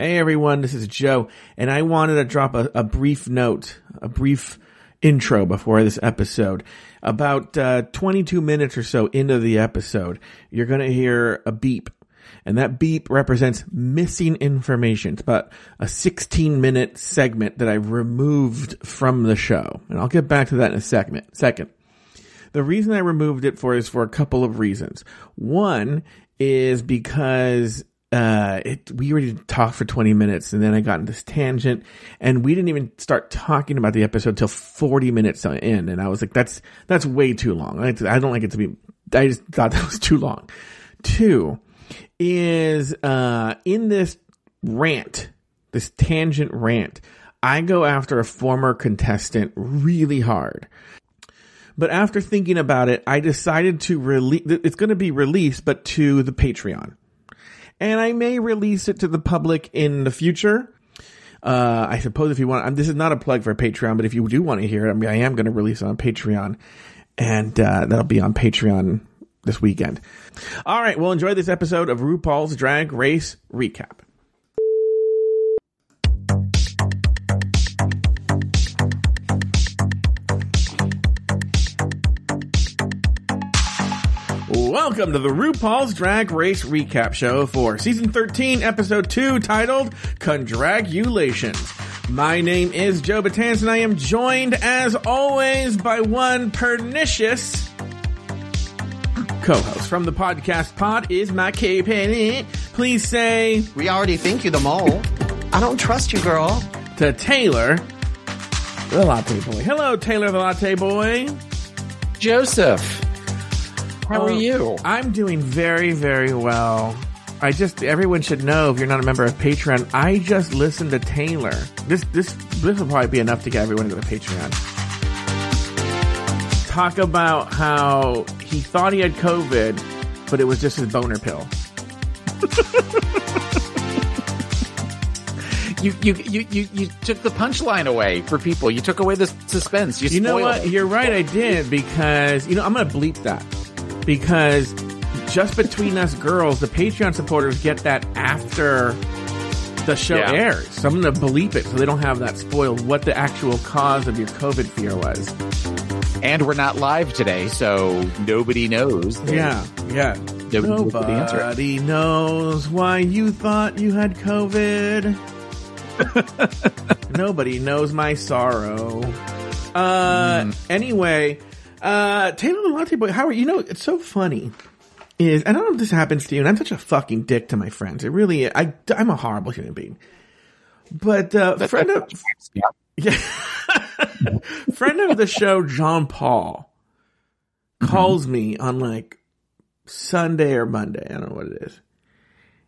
Hey everyone, this is Joe, and I wanted to drop a, a brief note, a brief intro before this episode. About uh, 22 minutes or so into the episode, you're going to hear a beep, and that beep represents missing information. It's about a 16 minute segment that I removed from the show, and I'll get back to that in a segment. Second, the reason I removed it for is for a couple of reasons. One is because uh, it, we already talked for 20 minutes and then I got in this tangent and we didn't even start talking about the episode till 40 minutes in. And I was like, that's, that's way too long. I, I don't like it to be, I just thought that was too long. Two is, uh, in this rant, this tangent rant, I go after a former contestant really hard. But after thinking about it, I decided to release, it's going to be released, but to the Patreon and I may release it to the public in the future. Uh, I suppose if you want, this is not a plug for Patreon, but if you do want to hear it, I mean, I am going to release it on Patreon, and uh, that'll be on Patreon this weekend. All right, well, enjoy this episode of RuPaul's Drag Race Recap. Welcome to the RuPaul's Drag Race Recap Show for Season 13, Episode 2, titled Condragulations. My name is Joe Batans, and I am joined, as always, by one pernicious co-host from the podcast pod is my K Penny. Please say We already think you the mole. I don't trust you, girl. to Taylor, the Latte Boy. Hello, Taylor the Latte Boy. Joseph. How are Oh, you? I'm doing very, very well. I just everyone should know if you're not a member of Patreon, I just listened to Taylor. This this this will probably be enough to get everyone into the Patreon. Talk about how he thought he had COVID, but it was just his boner pill. You, you you you you took the punchline away for people. You took away the suspense. You, You know what? You're right, I did because you know I'm gonna bleep that because just between us girls, the Patreon supporters get that after the show Yeah. airs. So I'm gonna bleep it so they don't have that spoiled. What the actual cause of your COVID fear was? And we're not live today, so nobody knows. Yeah, yeah. Nobody knows the answer. Nobody knows why you thought you had COVID. Nobody knows my sorrow. Uh, Hmm. anyway, uh, Taylor the Latte Boy, how are you? Know, it's so funny. Is I don't know if this happens to you, and I'm such a fucking dick to my friends. It really, I, I'm a horrible human being. But uh, friend of Yeah. yeah, friend of the show, John Paul, calls me on like Sunday or Monday. I don't know what it is.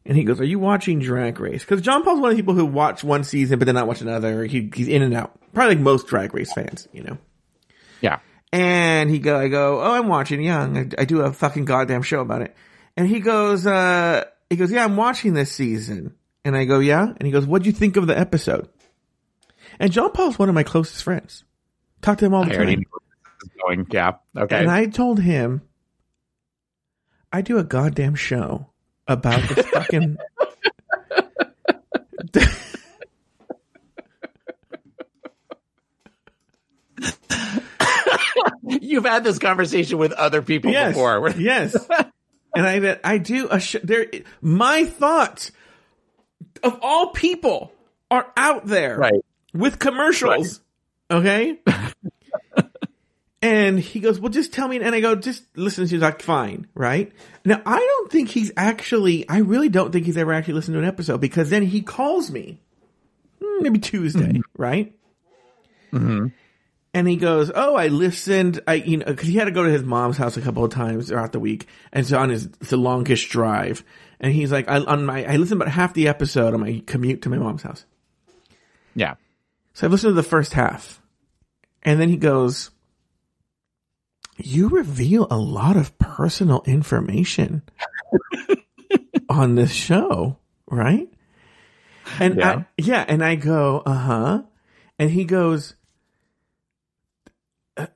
And he goes, "Are you watching Drag Race?" Because John Paul's one of the people who watch one season but then not watch another. He, he's in and out, probably like most Drag Race fans, you know. Yeah. And he go, I go, oh, I'm watching Young. I, I do a fucking goddamn show about it. And he goes, uh, he goes, yeah, I'm watching this season. And I go, yeah. And he goes, what'd you think of the episode? And John Paul's one of my closest friends. Talk to him all the I time. knew where this is going. Yeah. Okay. And I told him, I do a goddamn show about this fucking. You've had this conversation with other people yes, before. yes. And I I do a sh- there. My thoughts of all people are out there Right. with commercials. Okay. and he goes, "Well, just tell me." And I go, "Just listen." She's like, "Fine, right?" Now I don't think he's actually. I really don't think he's ever actually listened to an episode because then he calls me, hmm, maybe Tuesday, right? hmm And he goes, "Oh, I listened. I you know because he had to go to his mom's house a couple of times throughout the week, and so on his it's a longish drive. And he's like, I on my I listened about half the episode on my commute to my mom's house. Yeah. So I've listened to the first half, and then he goes, "You reveal a lot of personal information on this show, right?" And Yeah. I, yeah, and I go, "Uh huh," and he goes. "Uh, well,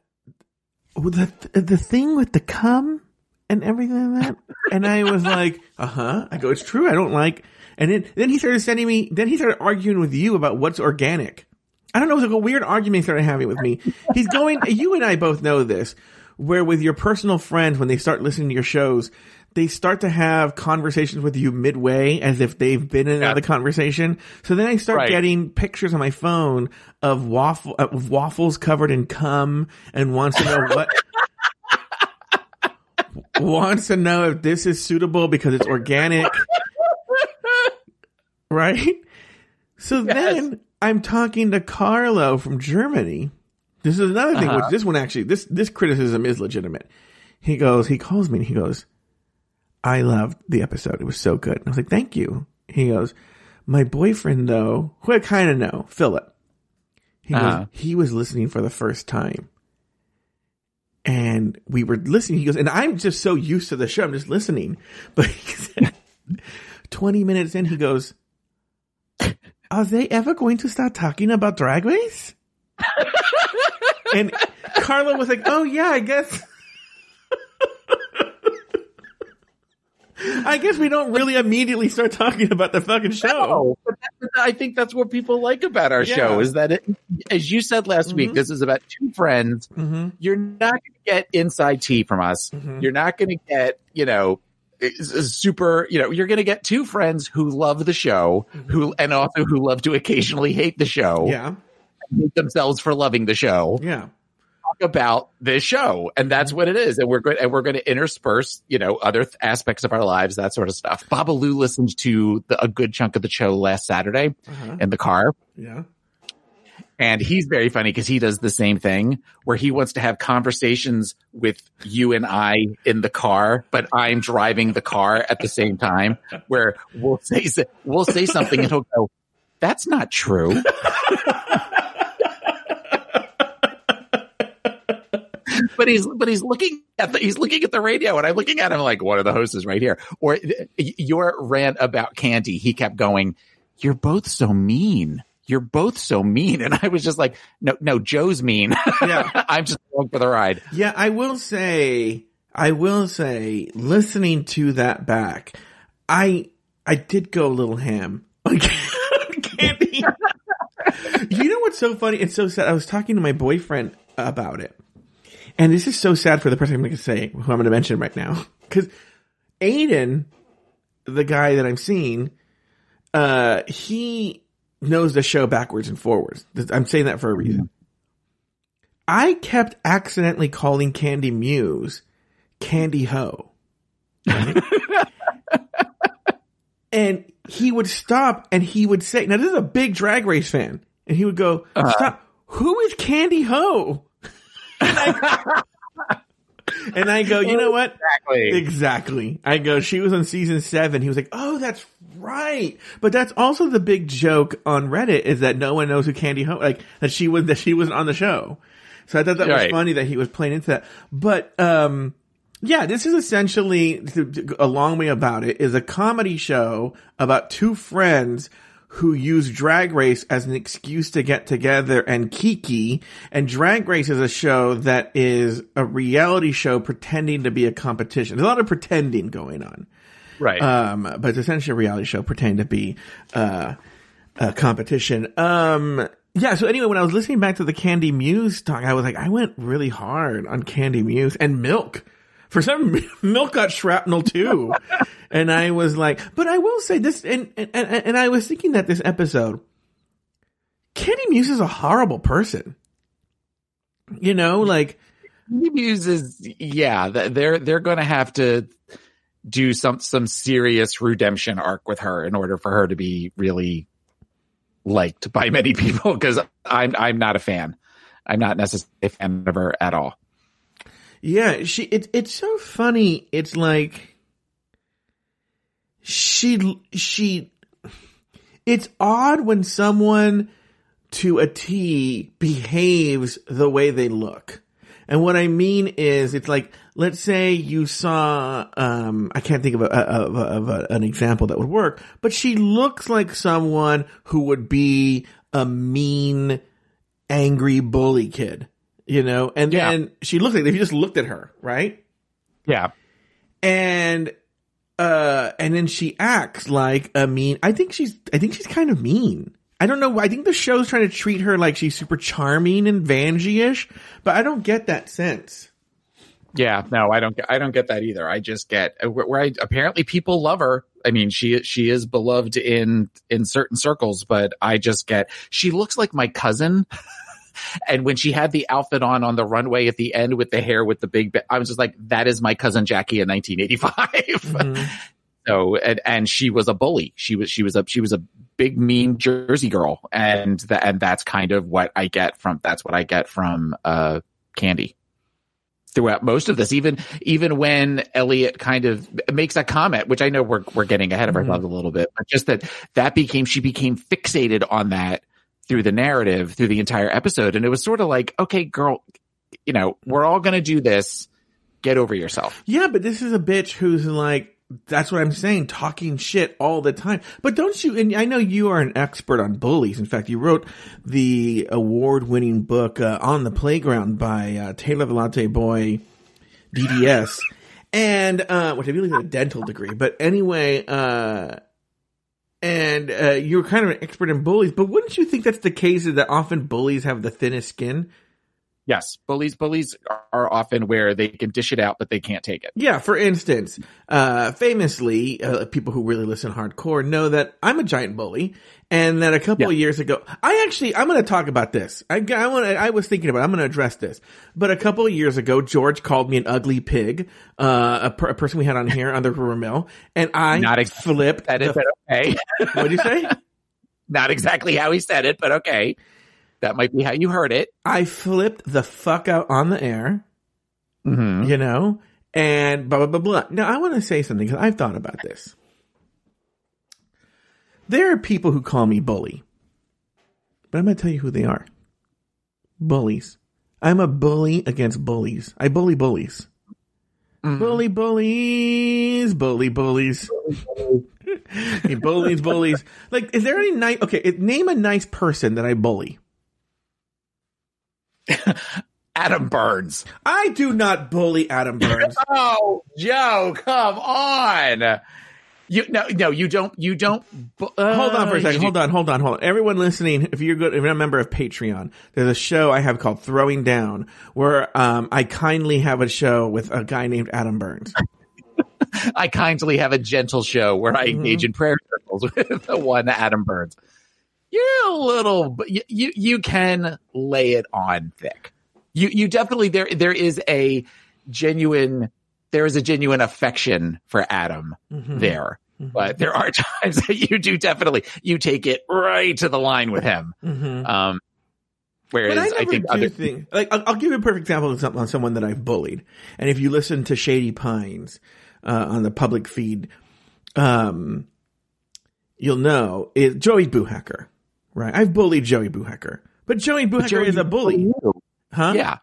The the thing with the cum and everything like that, and I was like, uh huh. I go, it's true. I don't like, And then, then he started sending me, then he started arguing with you about what's organic. I don't know, it was like a weird argument he started having with me. He's going, you and I both know this, where with your personal friends, when they start listening to your shows, they start to have conversations with you midway as if they've been in another conversation. So then I start Right. getting pictures on my phone of waffle, of waffles covered in cum and wants to know what, wants to know if this is suitable because it's organic. right? So then I'm talking to Carlo from Germany. This is another thing, uh-huh. which this one actually, this, this criticism is legitimate. He goes, he calls me and he goes, I loved the episode. It was so good. And I was like, thank you. He goes, my boyfriend though, who I kind of know, Philip, he Uh-huh. goes, he was listening for the first time. And we were listening. He goes, and I'm just so used to the show. I'm just listening. But said, 20 minutes in, he goes, are they ever going to start talking about drag race? and Carla was like, oh yeah, I guess. I guess we don't really immediately start talking about the fucking show. No, but that- I think that's what people like about our Yeah. show is that it, as you said last week, Mhm. this is about two friends. Mm-hmm. You're not going to get inside tea from us. Mhm. You're not going to get, you know, is- is super, you know, you're going to get two friends who love the show, who, and also who love to occasionally hate the show, Yeah, hate themselves for loving the show, yeah, talk about this show. And that's what it is. And we're going, and we're going to intersperse, you know, other th- aspects of our lives, that sort of stuff. Babalu listened to the, a good chunk of the show last Saturday uh-huh. in the car. yeah. And he's very funny because he does the same thing where he wants to have conversations with you and I in the car, but I'm driving the car at the same time where we'll say, we'll say something and he'll go, that's not true. but he's, but he's looking at the, he's looking at the radio and I'm looking at him like, one of the hosts is right here. Or your rant about Kandy, he kept going, you're both so mean. You're both so mean. And I was just like, no, no, Joe's mean. Yeah. I'm just along for the ride. Yeah, I will say, I will say, listening to that back, I, I did go a little ham Kandy. you know what's so funny? It's so sad. I was talking to my boyfriend about it. And this is so sad for the person I'm going to say, who I'm going to mention right now. Cause Aiden, the guy that I'm seeing, uh, he knows the show backwards and forwards. I'm saying that for a reason. I kept accidentally calling Kandy Muse Kandy Ho. right? and he would stop and he would say, now this is a big drag race fan. And he would go, stop. Who is Kandy Ho? And, I, and I go, you know what? Exactly. Exactly. I go, she was on season seven. He was like, oh, that's right. But that's also the big joke on Reddit is that no one knows who Kandy Ho, like that she was, that she wasn't on the show. So I thought that was funny that he was playing into that. But, um, yeah, this is essentially a long way about it is a comedy show about two friends who use drag race as an excuse to get together and kiki. And drag race is a show that is a reality show pretending to be a competition. There's a lot of pretending going on. Right. Um, but it's essentially a reality show pretending to be, uh, a competition. Um, yeah. So anyway, when I was listening back to the Kandy Muse talk, I was like, I went really hard on Kandy Muse and Milk. For some, Milk got shrapnel too. and I was like, but I will say this, and, and, and, I was thinking that this episode, Kandy Muse is a horrible person. You know, like, Muse is, yeah, they're, they're going to have to do some, some serious redemption arc with her in order for her to be really liked by many people. Cause I'm, I'm not a fan. I'm not necessarily a fan of her at all. Yeah, she it, it's so funny. It's like she she it's odd when someone to a T behaves the way they look. And what I mean is it's like let's say you saw um I can't think of a, of, a, of a, an example that would work, but she looks like someone who would be a mean angry bully kid, you know? And Yeah. then she looks like if you just looked at her, right? Yeah. And uh, and then she acts like a mean. I think she's. I think she's kind of mean. I don't know. I think the show's trying to treat her like she's super charming and Vanjie-ish, but I don't get that sense. Yeah, no, I don't. I don't get that either. I just get uh, where, where I, apparently people love her. I mean, she she is beloved in in certain circles, but I just get she looks like my cousin. and when she had the outfit on on the runway at the end with the hair with the big, ba- I was just like, that is my cousin Jackie in 1985. So and and she was a bully. She was she was a she was a big mean Jersey girl, and that and that's kind of what I get from that's what I get from uh Kandy throughout most of this. Even even when Elliott kind of makes a comment, which I know we're we're getting ahead of ourselves a little bit, but just that that became she became fixated on that through the narrative through the entire episode, and it was sort of like, okay, girl, you know, we're all gonna do this. Get over yourself. Yeah, but this is a bitch who's like, that's what I'm saying, talking shit all the time. But don't you, and I know you are an expert on bullies. In fact, you wrote the award winning book, uh, On the Playground by, uh, Taylor the Latte Boy, DDS. and, uh, which I believe is a dental degree. But anyway, uh, and, uh, you're kind of an expert in bullies, but wouldn't you think that's the case that often bullies have the thinnest skin? Yes, bullies bullies are often where they can dish it out, but they can't take it. Yeah, for instance, uh, famously, uh, people who really listen hardcore know that I'm a giant bully, and that a couple Yeah. of years ago, I actually, I'm going to talk about this. I, I want I was thinking about, it. I'm going to address this. But a couple of years ago, George called me an ugly pig, uh, a, per, a person we had on here on the rumor mill, and I Not ex- flipped. That is the, okay. what did you say? Not exactly how he said it, but okay. That might be how you heard it. I flipped the fuck out on the air. Mm-hmm. you know, and blah, blah, blah, blah. Now, I want to say something because I've thought about this. There are people who call me bully, but I'm going to tell you who they are bullies. I'm a bully against bullies. I bully bullies. Bully bullies, bully bullies. Bullies bullies. Like, is there any nice? Okay, it- name a nice person that I bully. Adam Burns. I do not bully Adam Burns. Oh, Joe, come on. You no no you don't you don't. Uh, Hold on for a second. Hold on, hold on, hold on. Everyone listening, if you're good, if you're a member of Patreon, there's a show I have called Throwing Down, where um, I kindly have a show with a guy named Adam Burns. I kindly have a gentle show where I engage in prayer circles with the one Adam Burns. You're a little, but you, you you can lay it on thick. You you definitely there there is a genuine there is a genuine affection for Adam Mm-hmm. there, but there are times that you do definitely you take it right to the line with him. Mhm. Um, whereas But I I, think other thing, like I'll, I'll give you a perfect example of something on someone that I've bullied. And if you listen to Shady Pines uh, on the public feed, um, you'll know is Joey Boohacker, right? I've bullied Joey Boohacker, but Joey Boohacker Joey is a bully, huh? Yeah,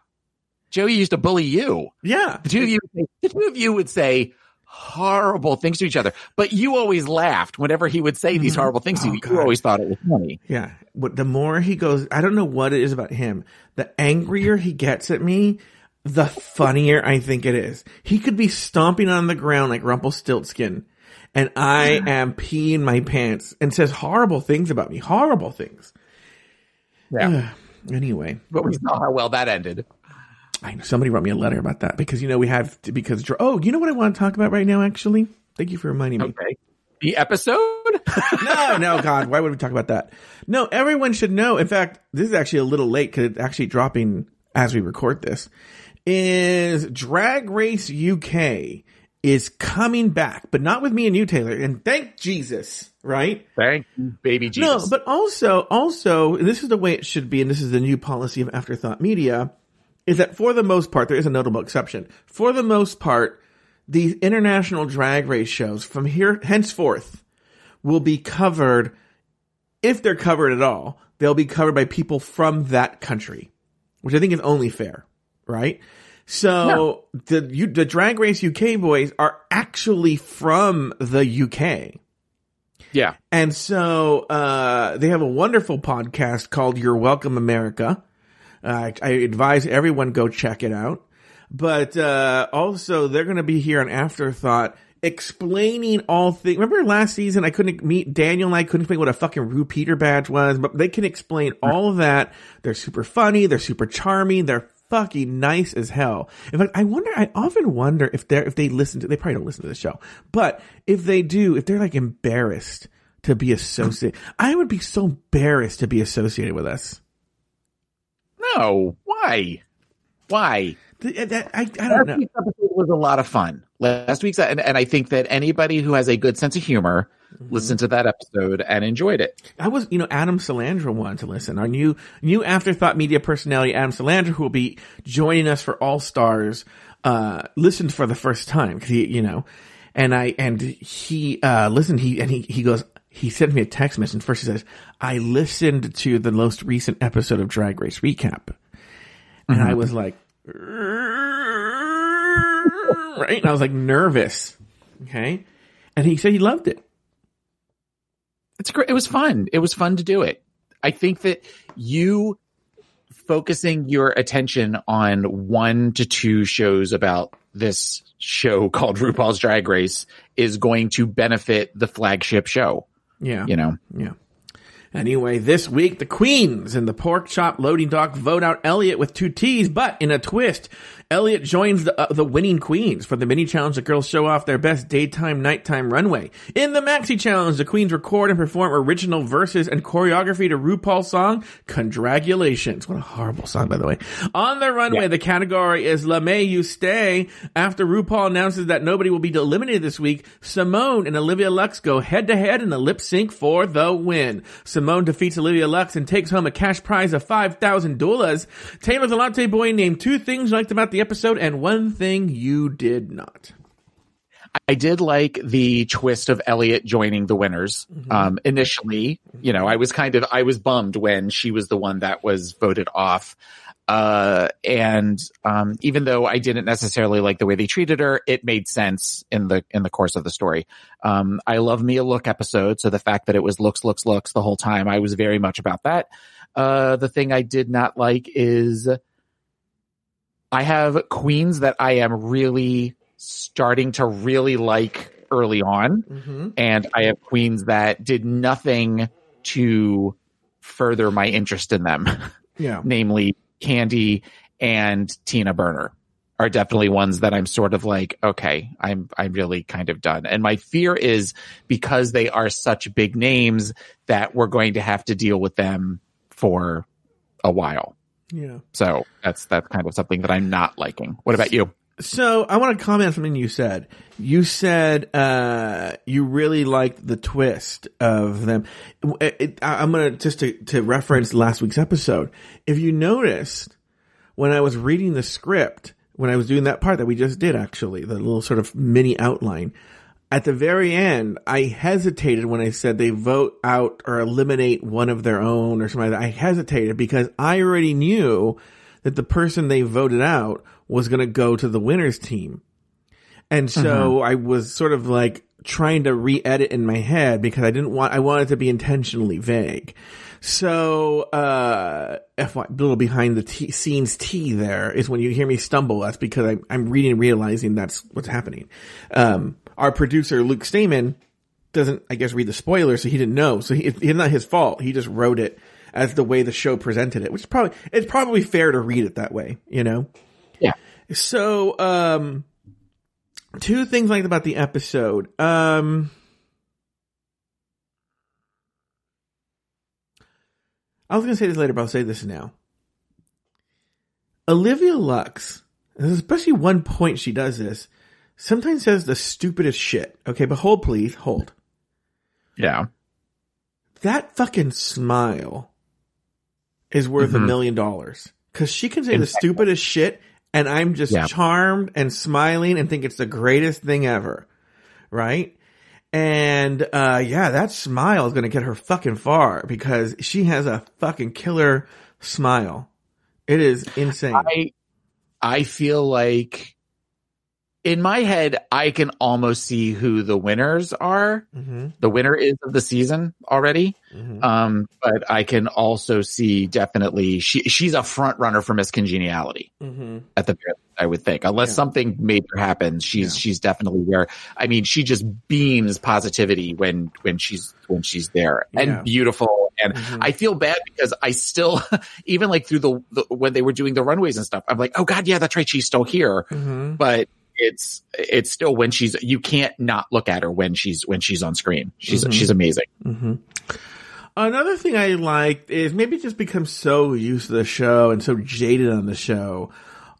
Joey used to bully you. yeah. The two of you, the two of you would say horrible things to each other, but you always laughed whenever he would say these mm-hmm. horrible things to Oh, you. God. You always thought it was funny. Yeah. What the more he goes, I don't know what it is about him. The angrier he gets at me, the funnier I think it is. He could be stomping on the ground like Rumpelstiltskin, and I am peeing my pants and says horrible things about me. Horrible things. Yeah, Anyway, but we saw how well that ended. I, know somebody wrote me a letter about that because you know we have to, because oh you know what I want to talk about right now actually. Thank you for reminding me. Okay, the episode. no, no, God, why would we talk about that? No, everyone should know. In fact, this is actually a little late because it's actually dropping as we record this. Is Drag Race UK is coming back, but not with me and you, Taylor. And thank Jesus, right? Thank you, baby Jesus. No, but also, also, this is the way it should be, and this is the new policy of Afterthought Media, is that for the most part, there is a notable exception. For the most part, these international drag race shows from here henceforth will be covered, if they're covered at all, they'll be covered by people from that country, which I think is only fair, right? So the you, the Drag Race UK boys are actually from the UK. yeah, And so uh, they have a wonderful podcast called You're Welcome America. Uh, I, advise everyone go check it out. But uh, also, they're going to be here on Afterthought explaining all things. Remember last season I couldn't meet Daniel and I couldn't explain what a fucking RuPeter badge was, but they can explain all of that. They're super funny. They're super charming. They're fucking nice as hell. In fact, I wonder, I often wonder if they're, if they listen to, they probably don't listen to the show, but if they do, if they're like embarrassed to be associated, I would be so embarrassed to be associated with us. No, why? Why? Th- that- I, I don't Last know. week's episode was a lot of fun. Last week's, and, and I think that anybody who has a good sense of humor Mm-hmm. listened to that episode and enjoyed it. I was, you know, Adam Salandra wanted to listen. Our new, new afterthought media personality, Adam Salandra, who will be joining us for All Stars, uh, listened for the first time. 'cause he, you know, and I, and he, uh, listened, he, and he, he goes, he sent me a text message. First he says, I listened to the most recent episode of Drag Race Recap. And I was like, right? And I was like nervous. Okay. And he said he loved it. It's great. It was fun. It was fun to do it. I think that you focusing your attention on one to two shows about this show called RuPaul's Drag Race is going to benefit the flagship show. Yeah. You know, Yeah. Anyway, this week the Queens and the Pork Chop Loading Dock vote out Elliott with two T's, but in a twist, Elliott joins the uh, the winning Queens for the mini challenge. The girls show off their best daytime nighttime runway. In the maxi challenge, the Queens record and perform original verses and choreography to RuPaul's song "Condragulations." What a horrible song, by the way. On the runway, the category is "Lamé You Stay." After RuPaul announces that nobody will be eliminated this week, Symone and Olivia Lux go head to head in a lip sync for the win. Symone defeats Olivia Lux and takes home a cash prize of five thousand dollars. Taylor the Latte Boy named two things liked about the episode and one thing you did not. I did like the twist of Elliott joining the winners. Um, initially, you know, I was kind of, I was bummed when she was the one that was voted off. Uh, and, um, even though I didn't necessarily like the way they treated her, it made sense in the, in the course of the story. Um, I love me a look episode. So the fact that it was looks, looks, looks the whole time, I was very much about that. Uh, the thing I did not like is I have queens that I am really starting to really like early on. Mm-hmm. And I have queens that did nothing to further my interest in them, Yeah. namely Kandy and Tina Burner are definitely ones that I'm sort of like, okay, I'm, I'm really kind of done. And my fear is because they are such big names that we're going to have to deal with them for a while. Yeah. So that's, that's kind of something that I'm not liking. What about you? So I want to comment on something you said. You said uh, you really liked the twist of them. It, it, I- I'm gonna just to, to reference last week's episode. If you noticed when I was reading the script, when I was doing that part that we just did, actually, the little sort of mini outline. At the very end, I hesitated when I said they vote out or eliminate one of their own or something. I hesitated because I already knew that the person they voted out was going to go to the winners team. And so I was sort of like trying to re-edit in my head because I didn't want, I wanted to be intentionally vague. So, uh, FY, little behind the t- scenes T there is when you hear me stumble. That's because I'm, I'm reading and realizing that's what's happening. Um, our producer, Luke Stamen, doesn't, I guess, read the spoilers, so he didn't know. So he, it's not his fault. He just wrote it as the way the show presented it, which is probably, it's probably fair to read it that way, you know? Yeah. So, um, two things like about the episode. Um, I was going to say this later, but I'll say this now. Olivia Lux, especially one point she does this, sometimes says the stupidest shit. Okay, but hold please, hold. Yeah. That fucking smile is worth a Mhm. million dollars. Cause she can say the Exactly. stupidest shit and I'm just Yeah. charmed and smiling and think it's the greatest thing ever. Right? And, uh, yeah, that smile is going to get her fucking far because she has a fucking killer smile. It is insane. I I feel like in my head I can almost see who the winners are. hmm The winner is of the season already. hmm Um, but I can also see definitely she she's a front runner for Miss Congeniality hmm at the very I would think, unless Yeah. something major happens, she's she's definitely there. I mean, she just beams positivity when when she's when she's there and Yeah. beautiful. And Mhm. I feel bad because I still, even like through the, the when they were doing the runways and stuff, I'm like, oh god, yeah, that's right, she's still here. Mhm. But it's it's still when she's you can't not look at her when she's when she's on screen. She's Mhm. she's amazing. hmm Another thing I liked is maybe just become so used to the show and so jaded on the show.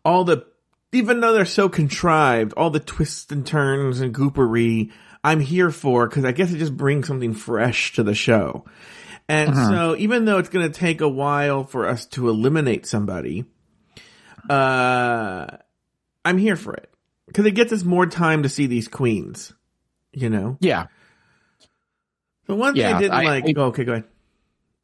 All the, even though they're so contrived, all the twists and turns and goopery, I'm here for because I guess it just brings something fresh to the show. And Uh-huh. so even though it's going to take a while for us to eliminate somebody, uh, I'm here for it because it gets us more time to see these queens, you know? Yeah. The one thing I didn't I- like, I- oh, okay, go ahead.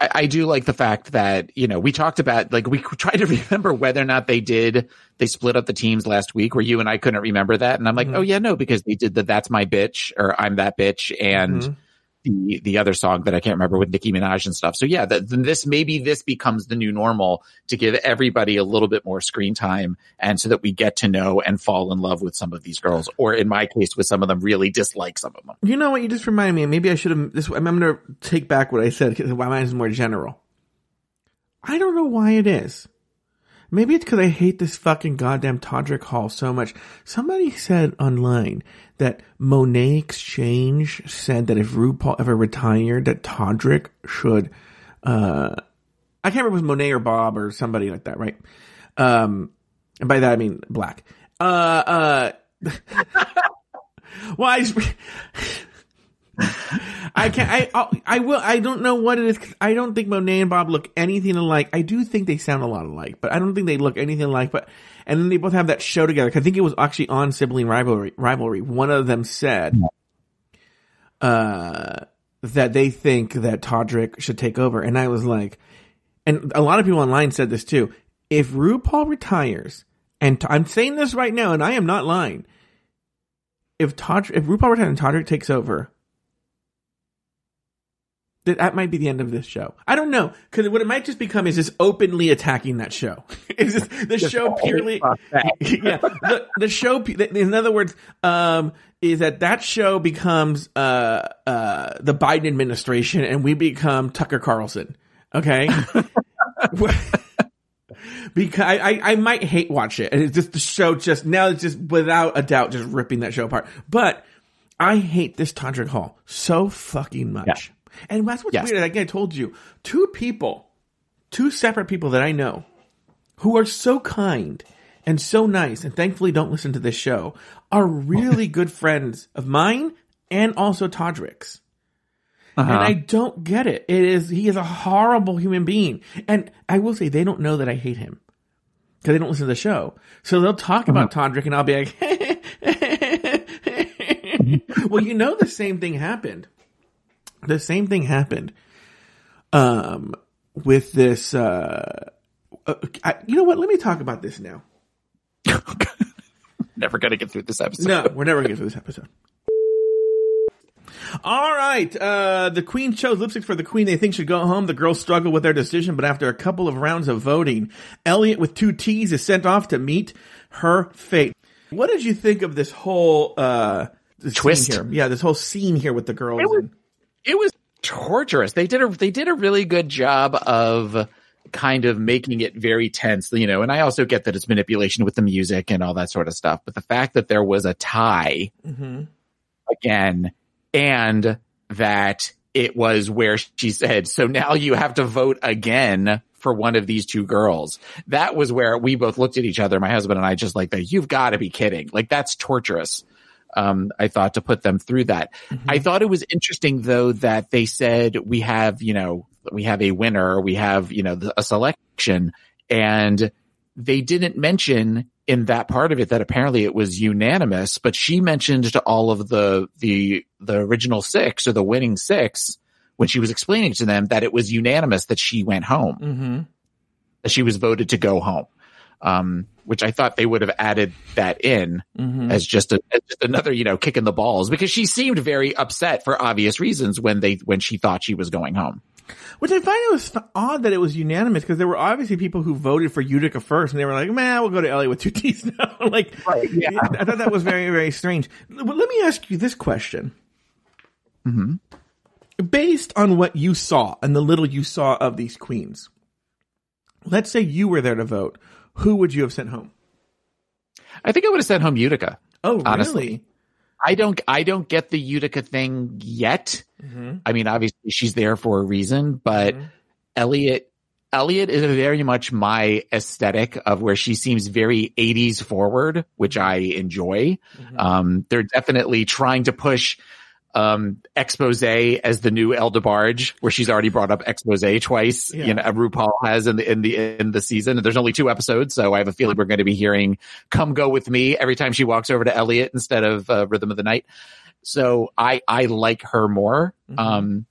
I, I do like the fact that, you know, we talked about, like, we tried to remember whether or not they did, they split up the teams last week where you and I couldn't remember that. And I'm like, Mhm. oh yeah, no, because they did the That's My Bitch or I'm That Bitch and Mhm. The, the other song that I can't remember with Nicki Minaj and stuff. So yeah, then this, maybe this becomes the new normal to give everybody a little bit more screen time and so that we get to know and fall in love with some of these girls. Or in my case, with some of them, really dislike some of them. You know what? You just reminded me. Maybe I should have. This. I'm going to take back what I said because my mind is more general. I don't know why it is. Maybe it's because I hate this fucking goddamn Todrick Hall so much. Somebody said online that Monét X Change said that if RuPaul ever retired, that Todrick should. uh I can't remember if it was Monet or Bob or somebody like that, right? Um, and by that I mean black. Uh, uh. I. I can't. I I'll- I will. I don't know what it is. I don't think Monet and Bob look anything alike. I do think they sound a lot alike, but I don't think they look anything alike. But and then they both have that show together. I think it was actually on sibling rivalry. Rivalry. One of them said, uh, that they think that Todrick should take over, and I was like, and a lot of people online said this too. If RuPaul retires, and I'm saying this right now, and I am not lying. If Todrick, if RuPaul retires and Todrick takes over, that that might be the end of this show. I don't know because what it might just become is just openly attacking that show. is this, the show purely, yeah. The, the show, in other words, um, is that that show becomes uh uh the Biden administration and we become Tucker Carlson. Okay. because I, I, might hate watch it. And it's just the show just now it's just without a doubt just ripping that show apart. But I hate this Todrick Hall so fucking much. And that's what's Yes. weird. Like I told you, two people, two separate people that I know who are so kind and so nice and thankfully don't listen to this show are really good friends of mine and also Todrick's. Uh-huh. And I don't get it. It is he is a horrible human being. And I will say they don't know that I hate him. Because they don't listen to the show. So they'll talk about Todrick and I'll be like Well, you know the same thing happened. The same thing happened um with this uh, uh I, you know what? Let me talk about this now. Never gonna get through this episode. No, we're never going to get through this episode. All right. Uh, the queen chose lipsticks for the queen they think should go home. The girls struggle with their decision, but after a couple of rounds of voting, Elliott with two T's is sent off to meet her fate. What did you think of this whole, uh, this Twist? here? Yeah, this whole scene here with the girls. It was- and- it was torturous. They did a they did a really good job of kind of making it very tense, you know. And I also get that it's manipulation with the music and all that sort of stuff. But the fact that there was a tie Mhm. again, and that it was where she said, "So now you have to vote again." For one of these two girls, that was where we both looked at each other, my husband and I, just like that. You've got to be kidding! Like that's torturous. Um, I thought to put them through that. I thought it was interesting though that they said we have, you know, we have a winner, we have, you know, the, a selection and they didn't mention in that part of it that apparently it was unanimous, but she mentioned to all of the, the, the original six or the winning six when she was explaining to them that it was unanimous that she went home, Mhm. that she was voted to go home. Um, which I thought they would have added that in Mhm. as just a as just another you know kick in the balls because she seemed very upset for obvious reasons when they when she thought she was going home. Which I find it was odd that it was unanimous because there were obviously people who voted for Utica first, and they were like, "Man, we'll go to Elliott with two T's now." like, yeah. I thought that was very, very strange. Well, let me ask you this question: Based on what you saw and the little you saw of these queens, let's say you were there to vote, who would you have sent home? I think I would have sent home Utica. Oh, Honestly. really? I don't I don't get the Utica thing yet. Mm-hmm. I mean, obviously she's there for a reason, but mm-hmm. Elliott Elliott is very much my aesthetic of where she seems very 80s forward, which mm-hmm. I enjoy. Um, they're definitely trying to push um Exposé as the new El DeBarge, where she's already brought up Exposé twice. Yeah. You know, RuPaul has in the in the in the season. And there's only two episodes, so I have a feeling we're going to be hearing "Come Go with Me" every time she walks over to Elliott instead of uh, Rhythm of the Night. So I I like her more. Um,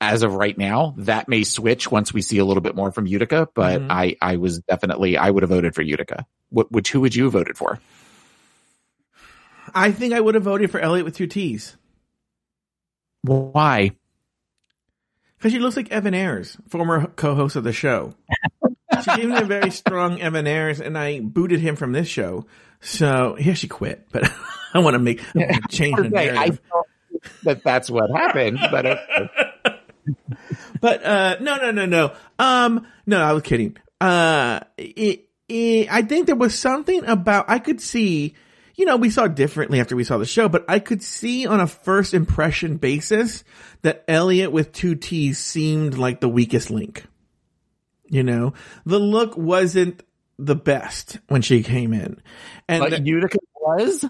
as of right now, that may switch once we see a little bit more from Utica, but Mhm. I I was definitely I would have voted for Utica. What which who would you have voted for? I think I would have voted for Elliott with two T's Why? because she looks like Evan Ayers, former co-host of the show. she gave me a very strong Evan Ayers, and I booted him from this show. So yeah, she quit, but I want to make I wanna change the Okay, I narrative. thought that that's what happened, but okay. But uh no no no no. Um no, I was kidding. Uh it, it, I think there was something about I could see you know, we saw differently after we saw the show, but I could see on a first impression basis that Elliott with two T's seemed like the weakest link. You know, the look wasn't the best when she came in. And but Utica was.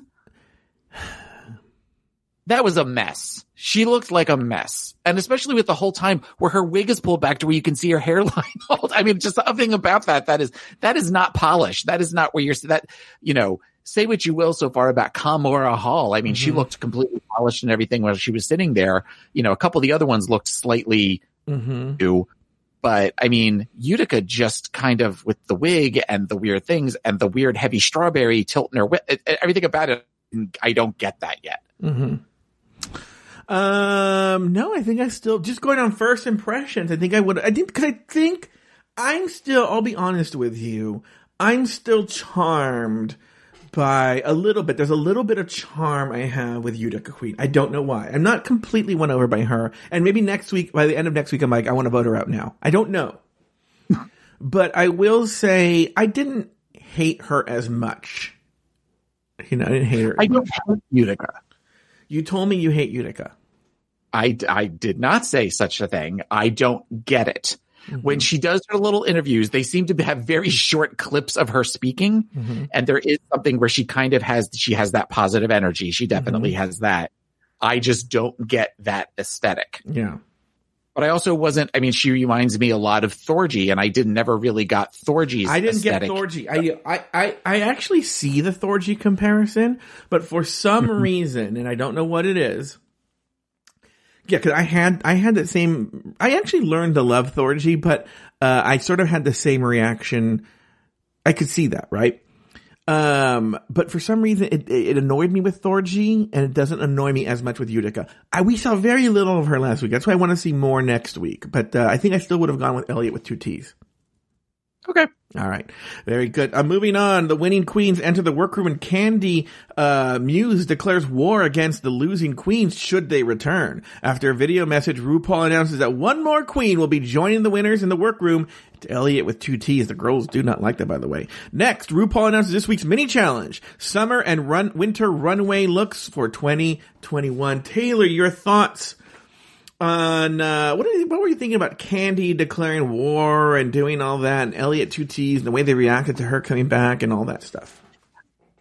That was a mess. She looked like a mess. And especially with the whole time where her wig is pulled back to where you can see her hairline. I mean, just something about that. That is, that is not polished. That is not where you're, that, you know, say what you will so far about Kahmora Hall. I mean, she Mhm. looked completely polished and everything while she was sitting there. You know, a couple of the other ones looked slightly Mhm. do. But I mean, Utica just kind of with the wig and the weird things and the weird heavy strawberry tilt in her wi- it- it- everything about it. I don't get that yet. hmm Um, no, I think I still just going on first impressions. I think I would. I think because I think I'm still. I'll be honest with you. I'm still charmed by a little bit. There's a little bit of charm I have with Utica Queen. I don't know why. I'm not completely won over by her. And maybe next week, by the end of next week, I'm like, I want to vote her out now. I don't know. but I will say I didn't hate her as much. You know, I didn't hate her. I don't hate Utica. you told me you hate Utica. I, I did not say such a thing. I don't get it. When she does her little interviews, they seem to have very short clips of her speaking. Mm-hmm. And there is something where she kind of has, she has that positive energy. She definitely has that. I just don't get that aesthetic. Yeah. But I also wasn't, I mean, she reminds me a lot of Thorgy and I didn't never really got Thorgy's I didn't aesthetic. get Thorgy. I, I, I, I actually see the Thorgy comparison, but for some reason, and I don't know what it is. Yeah, because I had I had that same. I actually learned to love Thorgy, but uh, I sort of had the same reaction. I could see that, right? Um, but for some reason, it, it annoyed me with Thorgy, and it doesn't annoy me as much with Utica. I, we saw very little of her last week. That's why I want to see more next week. But uh, I think I still would have gone with Elliott with two T's. Okay. All right. Very good. Uh, moving on. The winning queens enter the workroom and Kandy, uh, Muse declares war against the losing queens should they return. After a video message, RuPaul announces that one more queen will be joining the winners in the workroom. It's Elliott with two T's. The girls do not like that, by the way. Next, RuPaul announces this week's mini challenge. Summer and run, winter runway looks for 2021. Taylor, your thoughts on uh, what, are you, what were you thinking about Kandy declaring war and doing all that, and Elliott two T's and the way they reacted to her coming back and all that stuff?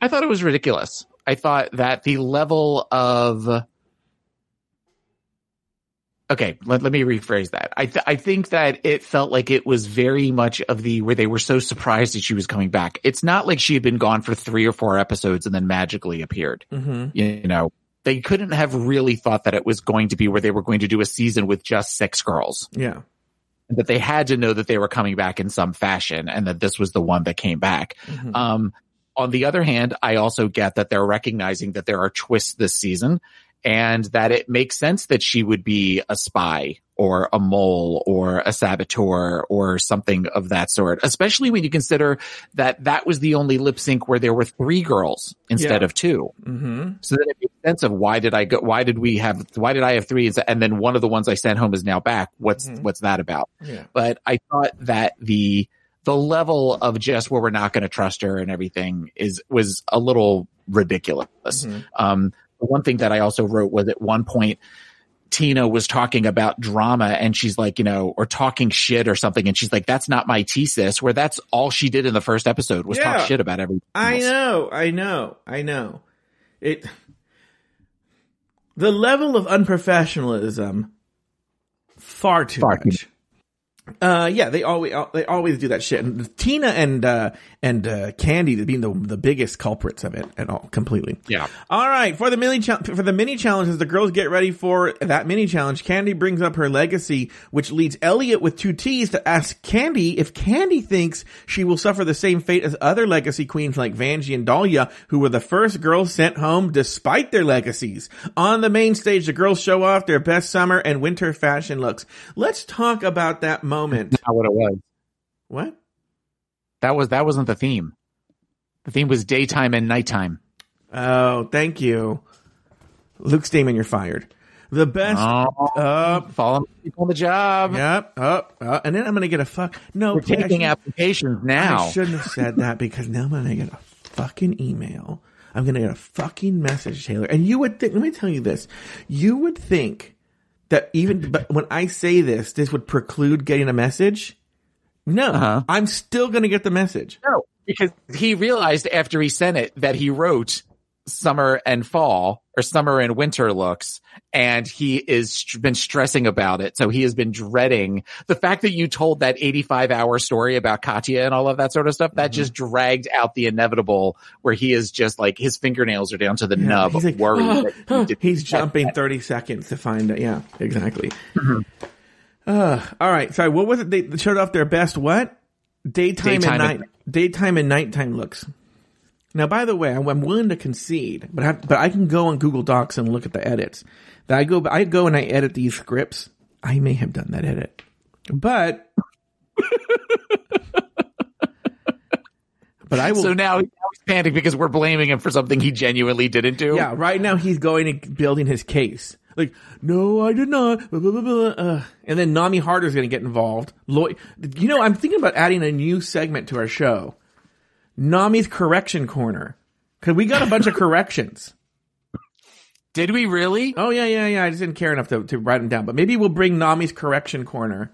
I thought it was ridiculous. I thought that the level of okay, let, let me rephrase that. I th- I think that it felt like it was very much of the where they were so surprised that she was coming back. It's not like she had been gone for three or four episodes and then magically appeared. Mm-hmm. You know, they couldn't have really thought that it was going to be where they were going to do a season with just six girls. Yeah. That they had to know that they were coming back in some fashion and that this was the one that came back. Mhm. Um, on the other hand, I also get that they're recognizing that there are twists this season and that it makes sense that she would be a spy or a mole or a saboteur or something of that sort, especially when you consider that that was the only lip sync where there were three girls instead Yeah. of 2 Mm-hmm. So then it makes sense of why did I go, why did we have, why did I have three? And then one of the ones I sent home is now back. What's, Mhm. what's that about? Yeah. but I thought that the the level of just where we're not going to trust her and everything is was a little ridiculous. Mhm. Um, the one thing that I also wrote was at one point Tina was talking about drama and she's like, you know, or talking shit or something, and she's like, "That's not my thesis." Where that's all she did in the first episode was Yeah. talk shit about everything. I else. know, I know, I know. It the level of unprofessionalism far too Far too much. Uh, yeah, they always they always do that shit. And Tina and uh, and uh, Kandy being the the biggest culprits of it at all, completely. Yeah. All right, for the mini cha- for the mini challenges, the girls get ready for that mini challenge. Kandy brings up her legacy, which leads Elliott with two T's to ask Kandy if Kandy thinks she will suffer the same fate as other legacy queens like Vanjie and Dahlia, who were the first girls sent home despite their legacies. On the main stage, the girls show off their best summer and winter fashion looks. Let's talk about that moment. Not what it was. What? That was that wasn't the theme. The theme was daytime and nighttime. Oh, thank you, Luke Stamen. You're fired. The best. Oh, up. follow people on the job. Yep, up, up, and then I'm gonna get a fuck. No, We're taking applications now. I shouldn't have said that because now I'm gonna get a fucking email. I'm gonna get a fucking message, Taylor. And you would think. Let me tell you this. You would think that even, but when I say this, this would preclude getting a message. No, Uh-huh. I'm still gonna get the message. No, because he realized after he sent it that he wrote summer and fall or summer and winter looks and he is been stressing about it. So he has been dreading the fact that you told that 85 hour story about Katya and all of that sort of stuff. That Mm-hmm. just dragged out the inevitable where he is just like his fingernails are down to the Yeah, nub he's like, worried "Oh, that he oh." he's jumping that. 30 seconds to find it. Yeah, exactly. Mm-hmm. Uh, all right. Sorry. What was it? They showed off their best what? Daytime, Daytime and and- night. Daytime and nighttime looks. Now, by the way, I'm, I'm willing to concede, but I, but I can go on Google Docs and look at the edits. That I go, I go and I edit these scripts. I may have done that edit, but, but I will. So now, he's panicked because we're blaming him for something he genuinely didn't do. Yeah, right now he's going and building his case. Like, no, I did not. Blah, blah, blah, blah, uh. And then Nami Harder's going to get involved. Lloyd, you know, I'm thinking about adding a new segment to our show. Nami's correction corner. Cause we got a bunch of corrections. Did we really? Oh yeah, yeah, yeah. I just didn't care enough to, to write them down, but maybe we'll bring Nami's correction corner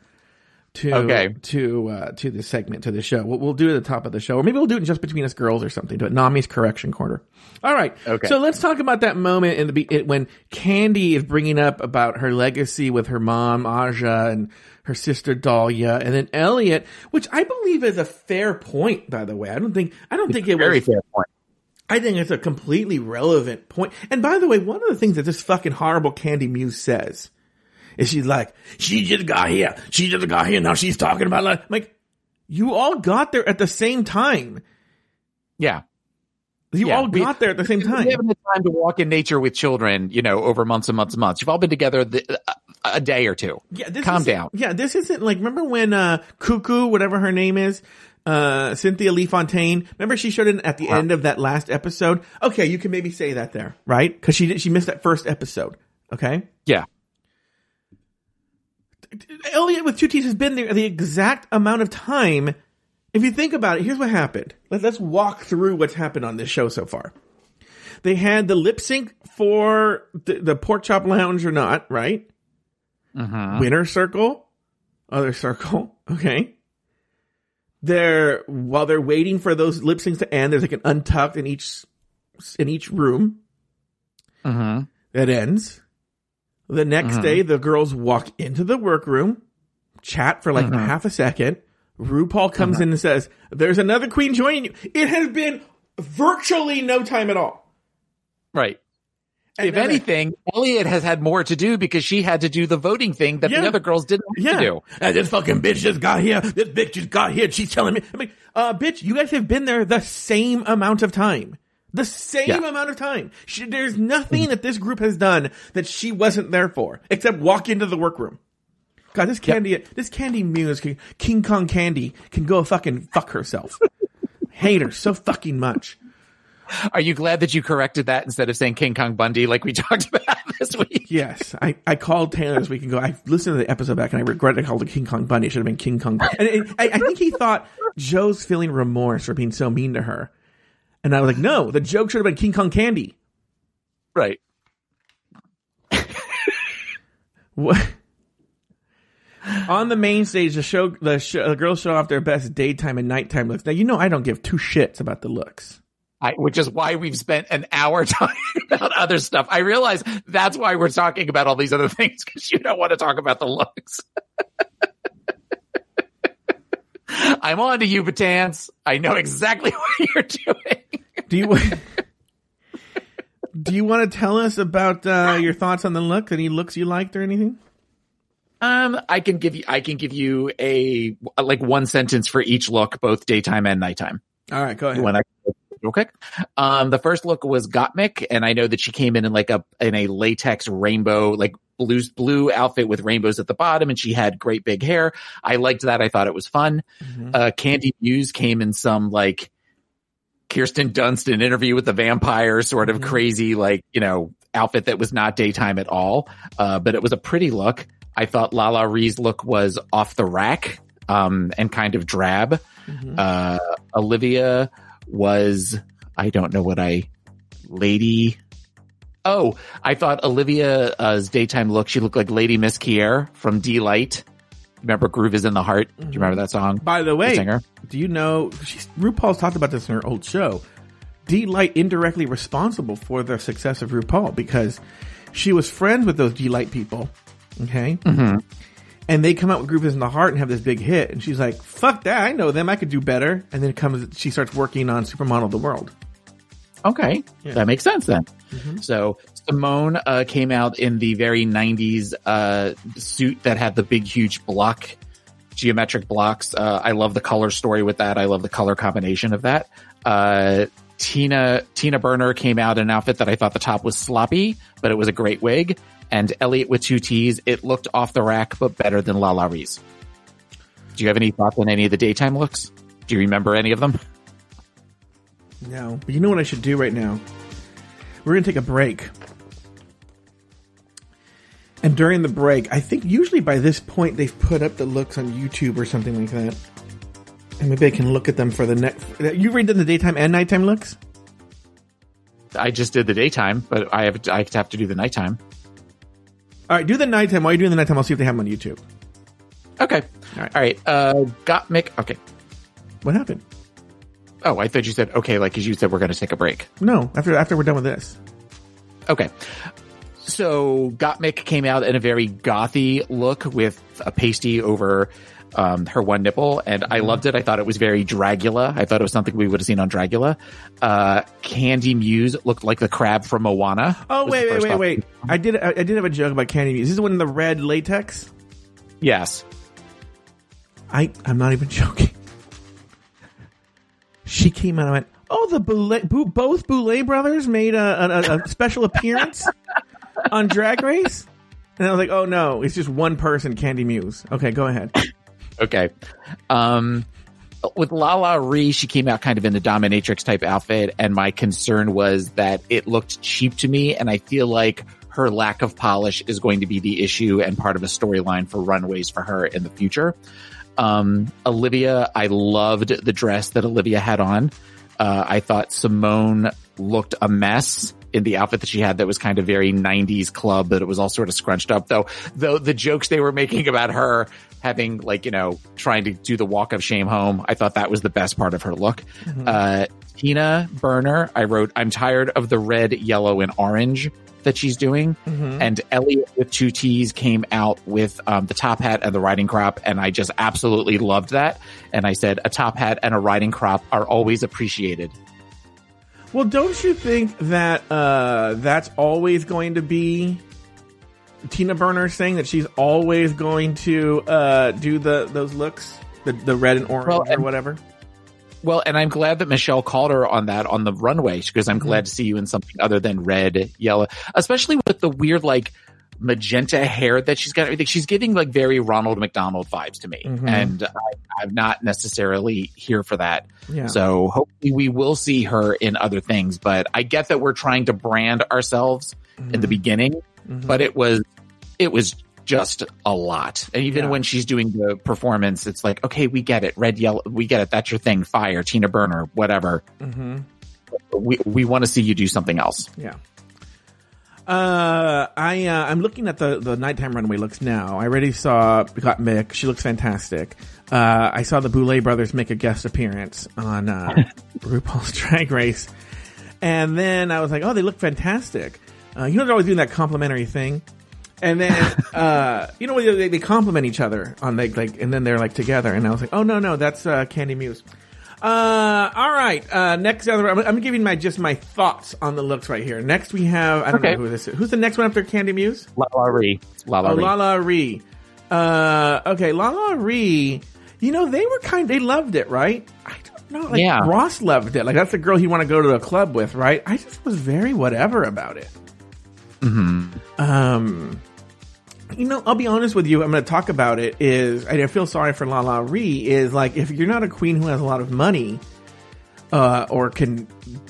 to Okay. to uh, to the segment to the show. We'll, we'll do it at the top of the show, or maybe we'll do it just between us girls or something. Do it Nami's correction corner. All right. Okay. So let's talk about that moment in the be- it, when Kandy is bringing up about her legacy with her mom Aja and her sister Dahlia, and then Elliott, which I believe is a fair point. By the way, I don't think I don't think it Very was fair point. I think it's a completely relevant point. And by the way, one of the things that this fucking horrible Kandy Muse says is she's like, she just got here. She just got here. Now she's talking about like, like, you all got there at the same time. Yeah. You Yeah, all we- got there at the same time. We haven't had time to walk in nature with children, you know, over months and months and months. You've all been together the, a, day or two. Yeah, this Calm down. Yeah, this isn't like remember when uh Cuckoo, whatever her name is, uh Cynthia Lee Fontaine. Remember she showed in at the end of that last episode. Okay, you can maybe say that there, right? Because she did, she missed that first episode. Okay. Yeah. Elliott with two T's has been there the exact amount of time. If you think about it, here's what happened. Let's, let's walk through what's happened on this show so far. They had the lip sync for the, the pork chop lounge or not, right? Mm-hmm. Winner circle, other circle. Okay. They're while they're waiting for those lip syncs to end. There's like an untucked in each in each room Mm-hmm. that ends. The next Mhm. day, the girls walk into the workroom, chat for like a half a second. RuPaul comes in and says, "There's another queen joining you." It has been virtually no time at all. Right. And if then- anything, Elliott has had more to do because she had to do the voting thing that Yeah. the other girls didn't have yeah, to do. And this fucking bitch just got here. This bitch just got here. She's telling me, I mean, uh, bitch, you guys have been there the same amount of time. The same Yeah. amount of time. She, there's nothing that this group has done that she wasn't there for, except walk into the workroom. God, this candy, this Kandy Muse, King Kong Candy, can go fucking fuck herself. Hate her so fucking much. Are you glad that you corrected that instead of saying King Kong Bundy like we talked about this week? Yes, I, I called Taylor this week and go. I listened to the episode back and I regret I called it King Kong Bundy. It should have been King Kong. And it, I, I think he thought Joe's feeling remorse for being so mean to her, and I was like, no, the joke should have been King Kong Candy. Right. What? On the main stage, the show, the, show, the girls show off their best daytime and nighttime looks. Now you know I don't give two shits about the looks. I, which is why we've spent an hour talking about other stuff. I realize that's why we're talking about all these other things because you don't want to talk about the looks. I'm on to you, Batans. I know exactly what you're doing. Do you do you want to tell us about uh, your thoughts on the look? Any looks you liked or anything? Um, I can give you, I can give you a like one sentence for each look, both daytime and nighttime. All right, go ahead. Want to real quick? Um, the first look was Gottmik, and I know that she came in in like a in a latex rainbow, like blue blue outfit with rainbows at the bottom, and she had great big hair. I liked that. I thought it was fun. Mhm. Uh, Kandy Muse came in some like Kirsten Dunst in interview with the vampire sort of Mhm. crazy, like, you know, outfit that was not daytime at all. Uh, but it was a pretty look. I thought LaLa Ri's look was off the rack, um, and kind of drab. Mhm. Uh, Olivia was, I don't know what I, lady. Oh, I thought Olivia's daytime look, she looked like Lady Miss Kier from Deee-Lite. Remember Groove is in the Heart? Do you remember that song? By the The way, singer. do you know she's, RuPaul's talked about this in her old show? Deee-Lite indirectly responsible for the success of RuPaul because she was friends with those Deee-Lite people. Okay. Mhm. And they come out with Groove is in the Heart and have this big hit. And she's like, fuck that. I know them. I could do better. And then it comes, she starts working on Supermodel of the World. Okay, Yeah. that makes sense then. Mhm. So Symone uh, came out in the very '90s uh, suit that had the big, huge block, geometric blocks. Uh, I love the color story with that. I love the color combination of that. Uh, Tina Tina Burner came out in an outfit that I thought the top was sloppy, but it was a great wig. And Elliott with two T's, it looked off the rack, but better than LaLa Ri's. Do you have any thoughts on any of the daytime looks? Do you remember any of them? No. But you know what I should do right now? We're going to take a break. And during the break, I think usually by this point they've put up the looks on YouTube or something like that. And maybe I can look at them for the next. You read them the daytime and nighttime looks? I just did the daytime, but I have I have to do the nighttime. All right, do the nighttime. While you're doing the nighttime, I'll see if they have them on YouTube. Okay. All right. All right. Uh, Gottmik. Okay. What happened? Oh, I thought you said okay, like as you said, we're going to take a break. No, after after we're done with this. Okay. So Gottmik came out in a very gothy look with a pasty over um, her one nipple, and I loved it. I thought it was very Dragula. I thought it was something we would have seen on Dragula. Uh, Kandy Muse looked like the crab from Moana. Oh wait, wait, wait, off- wait! I did I, I did have a joke about Kandy Muse. This is the one in the red latex. Yes. I I'm not even joking. She came out and went, "Oh, the Boulet, Bou- both Boulet brothers made a, a, a special appearance on Drag Race," and I was like, "Oh no, it's just one person, Kandy Muse." Okay, go ahead. Okay. Um, with LaLa Ri, she came out kind of in a dominatrix type outfit, and my concern was that it looked cheap to me, and I feel like her lack of polish is going to be the issue and part of a storyline for runways for her in the future. Um, Olivia, I loved the dress that Olivia had on. Uh, I thought Symone looked a mess in the outfit that she had that was kind of very 90s club, but it was all sort of scrunched up though. Though the jokes they were making about her having like, you know, trying to do the walk of shame home, I thought that was the best part of her look. Uh, Tina Burner, I wrote, I'm tired of the red, yellow, and orange that she's doing. And Elliott with two T's came out with um, the top hat and the riding crop, and I just absolutely loved that. And I said, a top hat and a riding crop are always appreciated. Well, don't you think that uh, that's always going to be Tina Burner saying that she's always going to uh, do the those looks, the the red and orange Well, or and- whatever? Well, and I'm glad that Michelle called her on that on the runway because I'm glad to see you in something other than red, yellow, especially with the weird like magenta hair that she's got. Everything she's giving like very Ronald McDonald vibes to me, Mhm. and I, I'm not necessarily here for that. Yeah. So hopefully we will see her in other things. But I get that we're trying to brand ourselves in the beginning, Mhm. but it was it was just a lot. And even Yeah. when she's doing the performance, it's like, okay, we get it. Red, yellow, we get it. That's your thing. Fire, Tina Burner, whatever. Mhm. We we want to see you do something else. Yeah. Uh, I uh, I'm looking at the the nighttime runway looks now. I already saw Gottmik. She looks fantastic. Uh, I saw the Boulet brothers make a guest appearance on uh, RuPaul's Drag Race, and then I was like, oh, they look fantastic. Uh, you know, they're always doing that complimentary thing. And then, uh, you know, they, they compliment each other on like, like, and then they're like together. And I was like, oh no, no, that's, uh, Kandy Muse. Uh, all right. Uh, next other, I'm, I'm giving my, just my thoughts on the looks right here. Next we have, I don't Okay. know who this is. Who's the next one after Kandy Muse? LaLa Ri. Lala Oh, Ree. LaLa Ri. Uh, okay, LaLa Ri. You know, they were kind, they loved it, right? I don't know. Like, Yeah. Ross loved it. Like, that's the girl he want to go to a club with, right? I just was very whatever about it. Mhm. Um, you know, I'll be honest with you. I'm going to talk about it. Is I feel sorry for LaLa Ri. Is like if you're not a queen who has a lot of money, uh, or can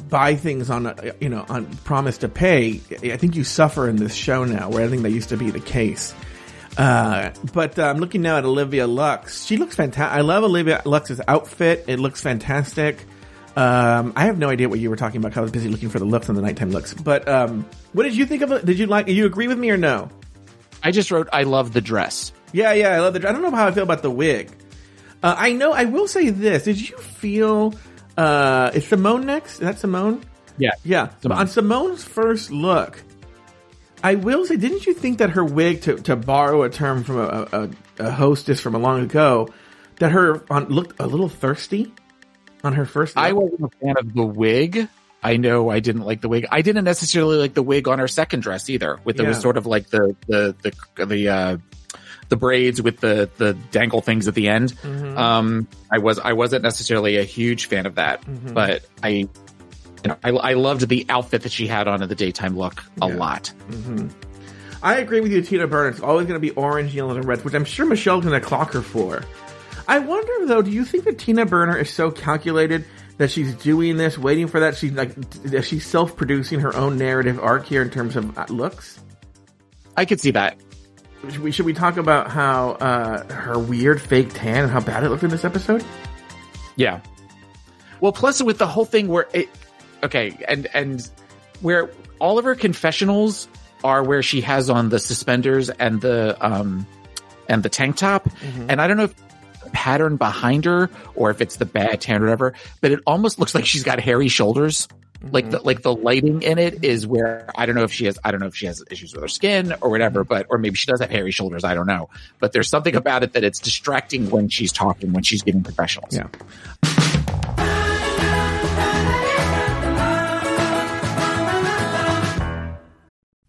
buy things on, a, you know, on promise to pay. I think you suffer in this show now, where I think that used to be the case. Uh, but uh, I'm looking now at Olivia Lux. She looks fantastic. I love Olivia Lux's outfit. It looks fantastic. Um, I have no idea what you were talking about. I was busy looking for the looks and the nighttime looks. But um, what did you think of it? Did you like? You agree with me or no? I just wrote, I love the dress. Yeah, yeah, I love the. dress. I don't know how I feel about the wig. Uh, I know. I will say this: Did you feel? Uh, is Symone next? Is that Symone? Yeah. Yeah. Symone. On Symone's first look, I will say, didn't you think that her wig, to, to borrow a term from a, a, a hostess from a long ago, that her on, looked a little thirsty on her first look? I wasn't a fan of the wig. I know I didn't like the wig. I didn't necessarily like the wig on her second dress either. With it was sort of like the the the the uh, the braids with the the dangle things at the end. Mhm. Um, I was I wasn't necessarily a huge fan of that, Mhm. but I. You know, I, I loved the outfit that she had on in the daytime look a Yeah. lot. Mhm. I agree with you, Tina Burner. It's always going to be orange, yellow, and red, which I'm sure Michelle's going to clock her for. I wonder though, do you think that Tina Burner is so calculated that she's doing this, waiting for that? She's like, that she's self-producing her own narrative arc here in terms of uh, looks. I could see that. Should we, should we talk about how uh, her weird fake tan and how bad it looked in this episode? Yeah. Well, plus with the whole thing where it, okay, and and where all of her confessionals are where she has on the suspenders and the um and the tank top, and I don't know if pattern behind her or if it's the bad tan or whatever, but it almost looks like she's got hairy shoulders. Like the mm-hmm. like the lighting in it is where I don't know if she has I don't know if she has issues with her skin or whatever, but or maybe she does have hairy shoulders. I don't know, but there's something about it that it's distracting when she's talking when she's giving confessionals. Yeah.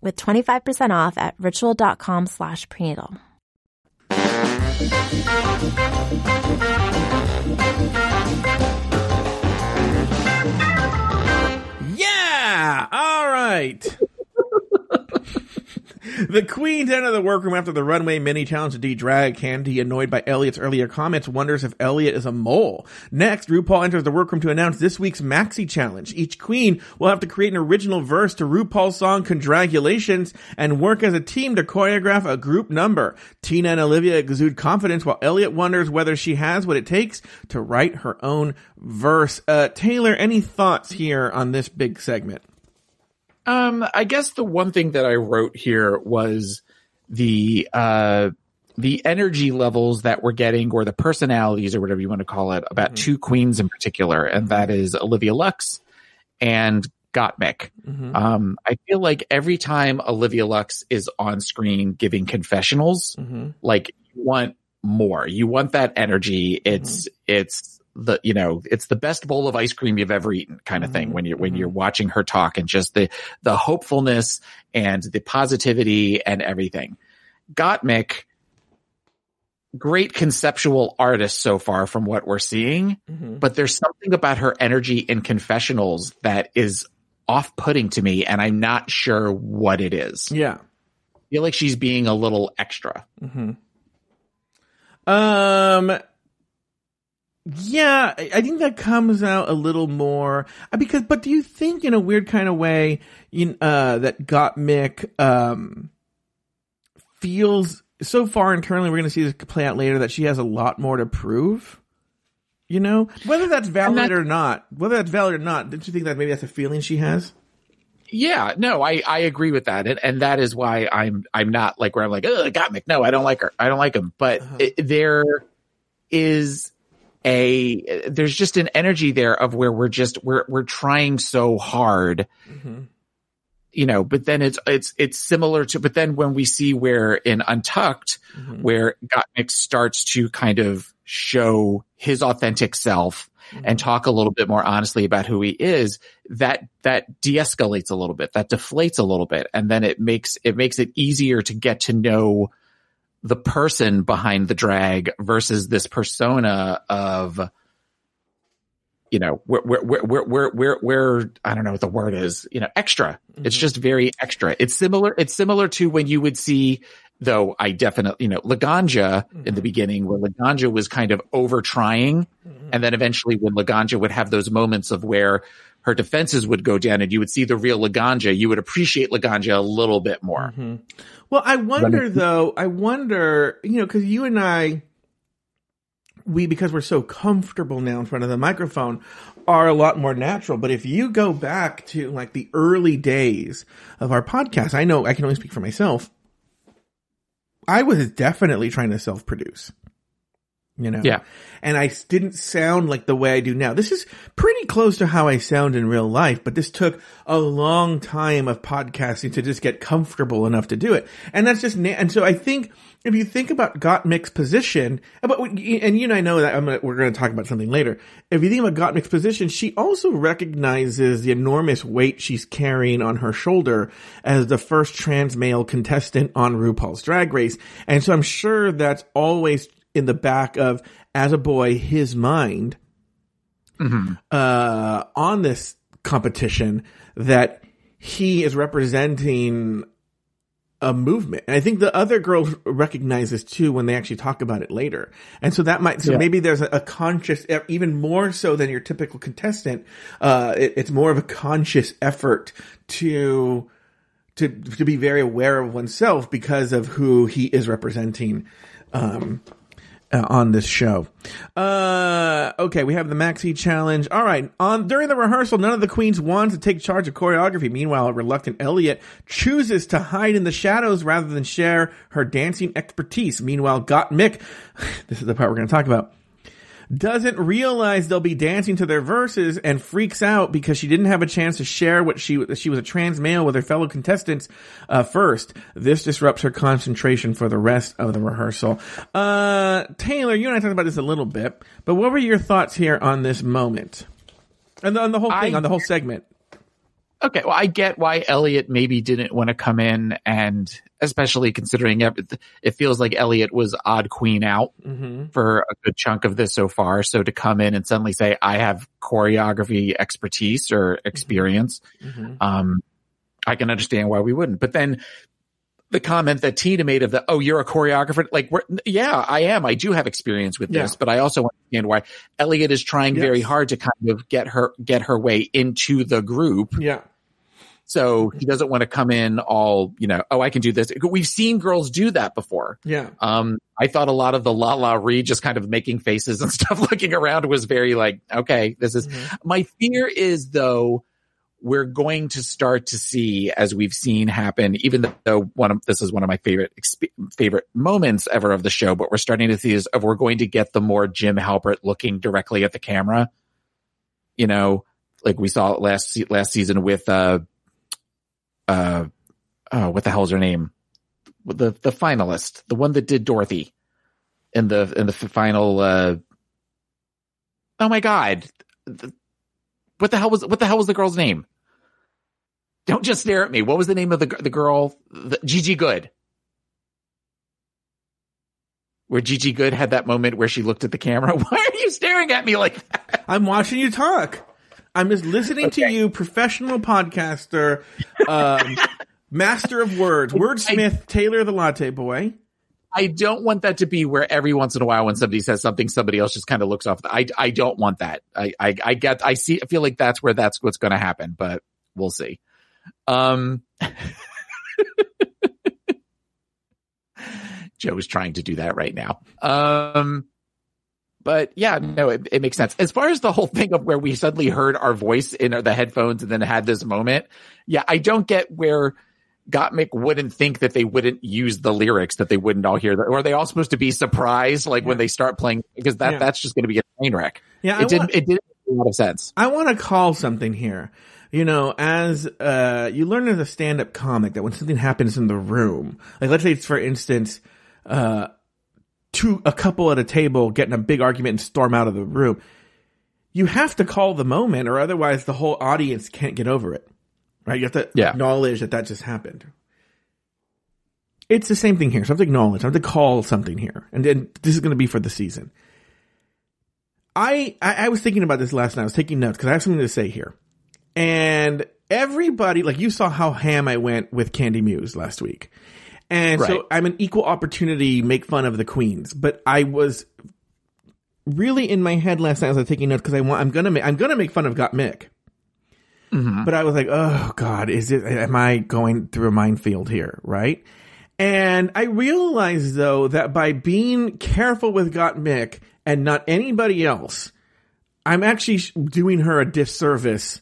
with 25% off at ritual.com slash prenatal. Yeah. All right. The queens enter the workroom after the runway mini challenge to D-Drag. Kandy, annoyed by Elliott's earlier comments, wonders if Elliott is a mole. Next, RuPaul enters the workroom to announce this week's Maxi Challenge. Each queen will have to create an original verse to RuPaul's song Condragulations and work as a team to choreograph a group number. Tina and Olivia exude confidence while Elliott wonders whether she has what it takes to write her own verse. Uh, Taylor, any thoughts here on this big segment? Um, I guess the one thing that I wrote here was the uh the energy levels that we're getting or the personalities or whatever you want to call it about two queens in particular, and that is Olivia Lux and Gottmik. Um, I feel like every time Olivia Lux is on screen giving confessionals, like you want more. You want that energy. It's it's the you know it's the best bowl of ice cream you've ever eaten kind of thing mm-hmm. when you're when mm-hmm. you're watching her talk and just the the hopefulness and the positivity and everything. Gottmik, great conceptual artist so far from what we're seeing, mm-hmm. but there's something about her energy in confessionals that is off putting to me, and I'm not sure what it is. Yeah. I feel like she's being a little extra. Um. Yeah, I think that comes out a little more uh, because. But do you think, in a weird kind of way, you, uh, that Gottmik um feels so far internally? We're going to see this play out later that she has a lot more to prove. You know, whether that's valid that- or not, whether that's valid or not, don't you think that maybe that's a feeling she has? Yeah, no, I, I agree with that. And, and that is why I'm, I'm not like where I'm like, oh, Gottmik. No, I don't like her. I don't like him. But it, there is a, there's just an energy there of where we're just, we're, we're trying so hard, mm-hmm. you know, but then it's, it's, it's similar to, but then when we see where in Untucked, mm-hmm. where Gottmik starts to kind of show his authentic self and mm-hmm. talk a little bit more honestly about who he is, that that de-escalates a little bit, that deflates a little bit, and then it makes it makes it easier to get to know the person behind the drag versus this persona of you know where where where where where I don't know what the word is, you know, extra. It's mm-hmm. just very extra. It's similar it's similar to when you would see though I definitely, you know, Laganja in the mm-hmm. beginning where Laganja was kind of over trying. Mm-hmm. And then eventually when Laganja would have those moments of where her defenses would go down and you would see the real Laganja, you would appreciate Laganja a little bit more. Mm-hmm. Well, I wonder though, I wonder, you know, cause you and I, we, because we're so comfortable now in front of the microphone, are a lot more natural. But if you go back to like the early days of our podcast, I know I can only speak for myself. I was definitely trying to self produce. You know? Yeah. And I didn't sound like the way I do now. This is pretty close to how I sound in real life, but this took a long time of podcasting to just get comfortable enough to do it. And that's just, na- and so I think if you think about Gottmik's position, but, and you and I know that I'm gonna, we're going to talk about something later. If you think about Gottmik's position, she also recognizes the enormous weight she's carrying on her shoulder as the first trans male contestant on RuPaul's Drag Race. And so I'm sure that's always in the back of, as a boy, his mind, uh, on this competition that he is representing a movement. And I think the other girls recognize this too when they actually talk about it later. And so that might, so Yeah. maybe there's a, a conscious, even more so than your typical contestant, uh, it, it's more of a conscious effort to, to, to be very aware of oneself because of who he is representing, um, uh, on this show. Uh, okay, we have the Maxi challenge. All right. On during the rehearsal, none of the queens wanted to take charge of choreography. Meanwhile, a reluctant Elliott chooses to hide in the shadows rather than share her dancing expertise. Meanwhile, Gottmik, this is the part we're going to talk about, doesn't realize they'll be dancing to their verses and freaks out because she didn't have a chance to share what she she was a trans male with her fellow contestants uh, first. This disrupts her concentration for the rest of the rehearsal. Uh, Taylor, you and I talked about this a little bit, but what were your thoughts here on this moment and on the whole thing, I- on the whole segment? Okay, well, I get why Elliott maybe didn't want to come in, and especially considering it feels like Elliott was odd queen out mm-hmm. for a good chunk of this so far. So to come in and suddenly say, "I have choreography expertise or mm-hmm. experience," mm-hmm. um, I can understand why we wouldn't. But then the comment that Tina made of the, oh, you're a choreographer. Like, yeah, I am. I do have experience with this, Yeah. but I also understand why Elliott is trying Yes. very hard to kind of get her, get her way into the group. Yeah. So he doesn't want to come in all, you know, oh, I can do this. We've seen girls do that before. Yeah. Um, I thought a lot of the LaLa Ri just kind of making faces and stuff looking around was very like, okay, this is, my fear is though, we're going to start to see as we've seen happen, even though one of, this is one of my favorite, exp- favorite moments ever of the show, but we're starting to see is of we're going to get the more Jim Halpert looking directly at the camera. You know, like we saw last, last season with, uh, uh, oh, what the hell's her name? The, the finalist, the one that did Dorothy in the, in the final, uh, oh my God. What the hell was, what the hell was the girl's name? Don't just stare at me. What was the name of the, the girl? The, Gigi Goode. Where Gigi Goode had that moment where she looked at the camera. Why are you staring at me like that? I'm watching you talk. I'm just listening to you, professional podcaster, um, master of words, wordsmith, Taylor the Latte Boy. I don't want that to be where every once in a while when somebody says something, somebody else just kind of looks off. I, I don't want that. I, I, I get, I see, I feel like that's where that's what's going to happen, but we'll see. Um, Joe's trying to do that right now. Um, but yeah, no, it, it makes sense. As far as the whole thing of where we suddenly heard our voice in the headphones and then had this moment. Yeah, I don't get where Gottmik wouldn't think that they wouldn't use the lyrics, that they wouldn't all hear. Or are they all supposed to be surprised, like when they start playing? Because that, Yeah. that's just going to be a train wreck. Yeah, I it didn't, want- it didn't make a lot of sense. I want to call something here. You know, as uh, you learn as a stand-up comic that when something happens in the room, like let's say it's for instance, uh, two a couple at a table getting a big argument and storm out of the room, you have to call the moment, or otherwise the whole audience can't get over it. Right? You have to Yeah. acknowledge that that just happened. It's the same thing here. So I have to acknowledge. I have to call something here, and then this is going to be for the season. I, I I was thinking about this last night. I was taking notes because I have something to say here. And everybody, like you saw how ham I went with Kandy Muse last week. And Right. so I'm an equal opportunity make fun of the queens, but I was really in my head last night as I was taking notes because I want, I'm gonna make, I'm gonna make fun of Gottmik. But I was like, oh God, is it, am I going through a minefield here? Right. And I realized though that by being careful with Gottmik and not anybody else, I'm actually doing her a disservice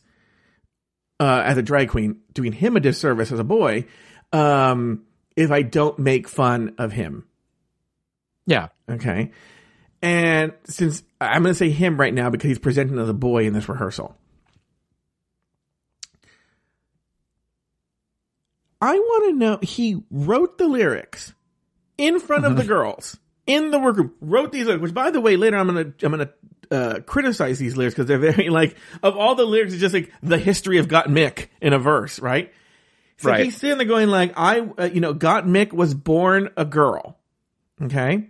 uh, as a drag queen, doing him a disservice as a boy, um, if I don't make fun of him. Yeah. Okay. And since I'm going to say him right now because he's presenting as a boy in this rehearsal. I want to know, he wrote the lyrics in front of the girls in the workroom, wrote these lyrics, which by the way, later I'm going to, I'm going to, uh, criticize these lyrics because they're very like, of all the lyrics, it's just like the history of Gottmik in a verse, right? So Right. he's sitting there going like, I, uh, you know, Gottmik was born a girl. Okay.